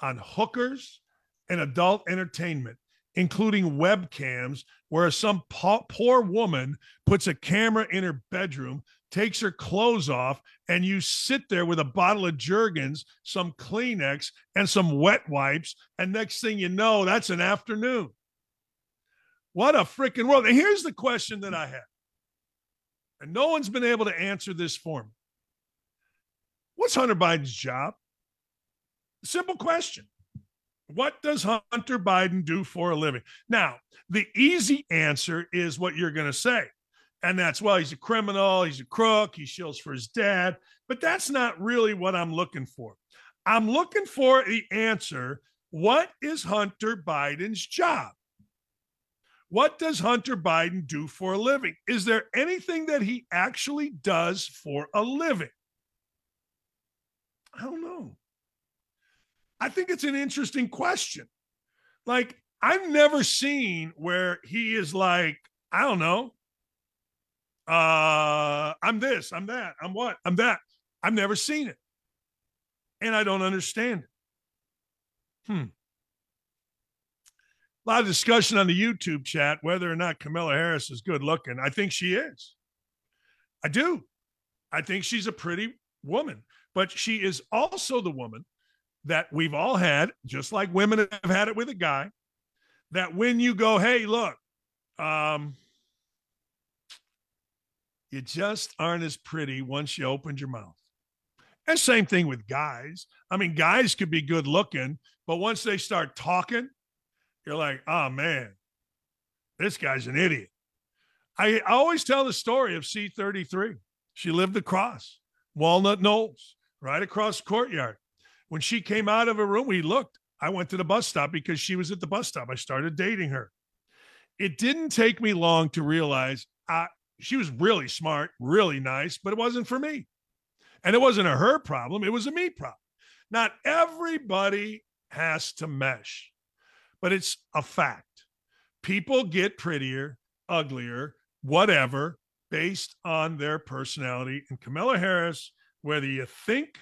on hookers and adult entertainment, including webcams, where some po- poor woman puts a camera in her bedroom, takes her clothes off, and you sit there with a bottle of Jergens, some Kleenex, and some wet wipes. And next thing you know, that's an afternoon. What a freaking world. And here's the question that I have. And no one's been able to answer this for me. What's Hunter Biden's job? Simple question. What does Hunter Biden do for a living? Now, the easy answer is what you're going to say. And that's, well, he's a criminal, he's a crook, he shills for his dad. But that's not really what I'm looking for. I'm looking for the answer what is Hunter Biden's job? What does Hunter Biden do for a living? Is there anything that he actually does for a living? I don't know. I think it's an interesting question. Like, I've never seen where he is like, I don't know. Uh, I'm this, I'm that, I'm what, I'm that. I've never seen it. And I don't understand it. Hmm a lot of discussion on the YouTube chat whether or not Kamala Harris is good looking. I think she is. I do. I think she's a pretty woman, but she is also the woman that we've all had, just like women have had it with a guy, that when you go, hey, look, um, you just aren't as pretty once you opened your mouth. And same thing with guys. I mean, guys could be good looking, but once they start talking, you're like, oh man, this guy's an idiot. I I always tell the story of C33. She lived across Walnut Knolls, right across the courtyard. When she came out of her room, we looked. I went to the bus stop because she was at the bus stop. I started dating her. It didn't take me long to realize uh, she was really smart, really nice, but it wasn't for me. And it wasn't a her problem, it was a me problem. Not everybody has to mesh but it's a fact. People get prettier, uglier, whatever, based on their personality. And Kamala Harris, whether you think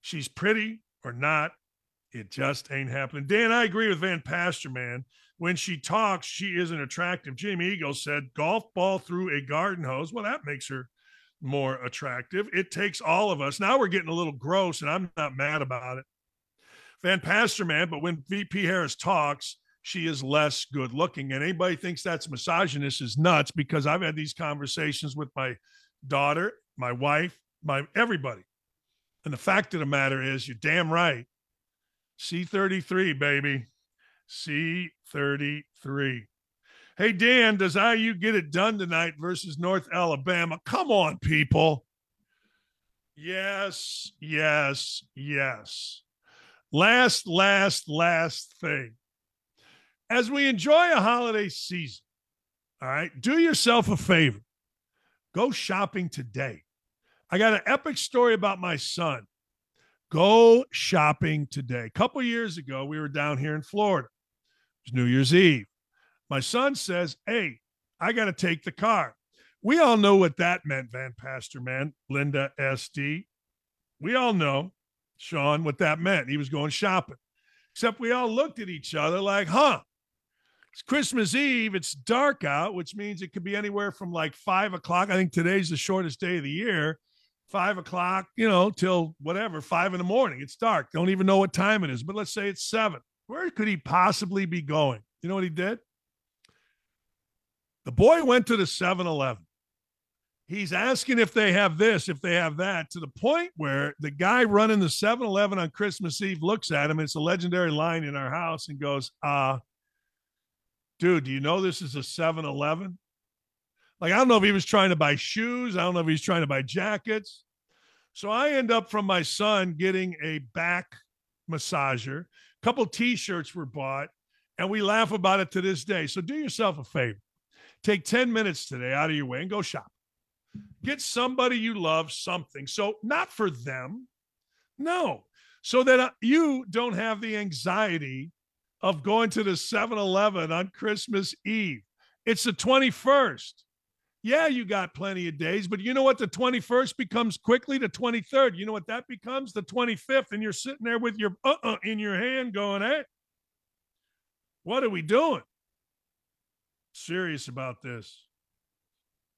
she's pretty or not, It just ain't happening. Dan, I agree with Van Pastor, man. When she talks, she isn't attractive. Jimmy Eagle said golf ball through a garden hose. Well, that makes her more attractive. It takes all of us. Now we're getting a little gross, and I'm not mad about it. Van Pastor, man, but when VP Harris talks, she is less good looking. And anybody thinks that's misogynist is nuts because I've had these conversations with my daughter, my wife, my everybody. And the fact of the matter is, you're damn right. C33, baby. C33. Hey, Dan, does IU get it done tonight versus North Alabama? Come on, people. Yes, yes, yes. Last, last, last thing. As we enjoy a holiday season, all right, do yourself a favor. Go shopping today. I got an epic story about my son. Go shopping today. A couple years ago, we were down here in Florida. It was New Year's Eve. My son says, Hey, I got to take the car. We all know what that meant, Van Pastor, man. Linda SD. We all know, Sean, what that meant. He was going shopping. Except we all looked at each other like, huh, it's Christmas Eve. It's dark out, which means it could be anywhere from like five o'clock. I think today's the shortest day of the year five o'clock, you know, till whatever, five in the morning. It's dark. Don't even know what time it is, but let's say it's seven. Where could he possibly be going? You know what he did? The boy went to the 7 Eleven. He's asking if they have this, if they have that, to the point where the guy running the 7 Eleven on Christmas Eve looks at him. It's a legendary line in our house and goes, uh, dude, do you know this is a 7 Eleven? Like, I don't know if he was trying to buy shoes. I don't know if he's trying to buy jackets. So I end up from my son getting a back massager. Couple t-shirts were bought, and we laugh about it to this day. So do yourself a favor. Take 10 minutes today out of your way and go shop. Get somebody you love something. So not for them. No. So that uh, you don't have the anxiety of going to the 7-Eleven on Christmas Eve. It's the 21st. Yeah, you got plenty of days, but you know what? The 21st becomes quickly the 23rd. You know what that becomes? The 25th. And you're sitting there with your uh uh in your hand going, hey, what are we doing? Serious about this.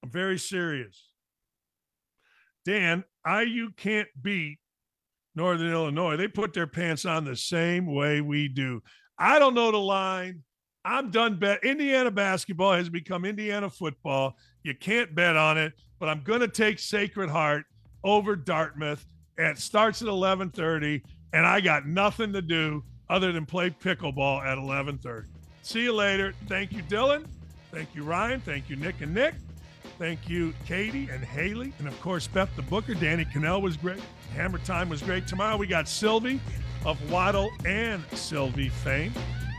I'm very serious. Dan, IU can't beat Northern Illinois. They put their pants on the same way we do. I don't know the line. I'm done bet. Indiana basketball has become Indiana football. You can't bet on it, but I'm going to take Sacred Heart over Dartmouth. It starts at 11:30, and I got nothing to do other than play pickleball at 11:30. See you later. Thank you, Dylan. Thank you, Ryan. Thank you, Nick and Nick. Thank you, Katie and Haley, and of course Beth the Booker. Danny Kanell was great. Hammer Time was great. Tomorrow we got Silvy of Waddle and Silvy fame.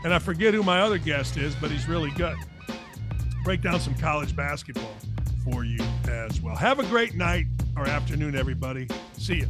And I forget who my other guest is, but he's really good. Break down some college basketball for you as well. Have a great night or afternoon, everybody. See you.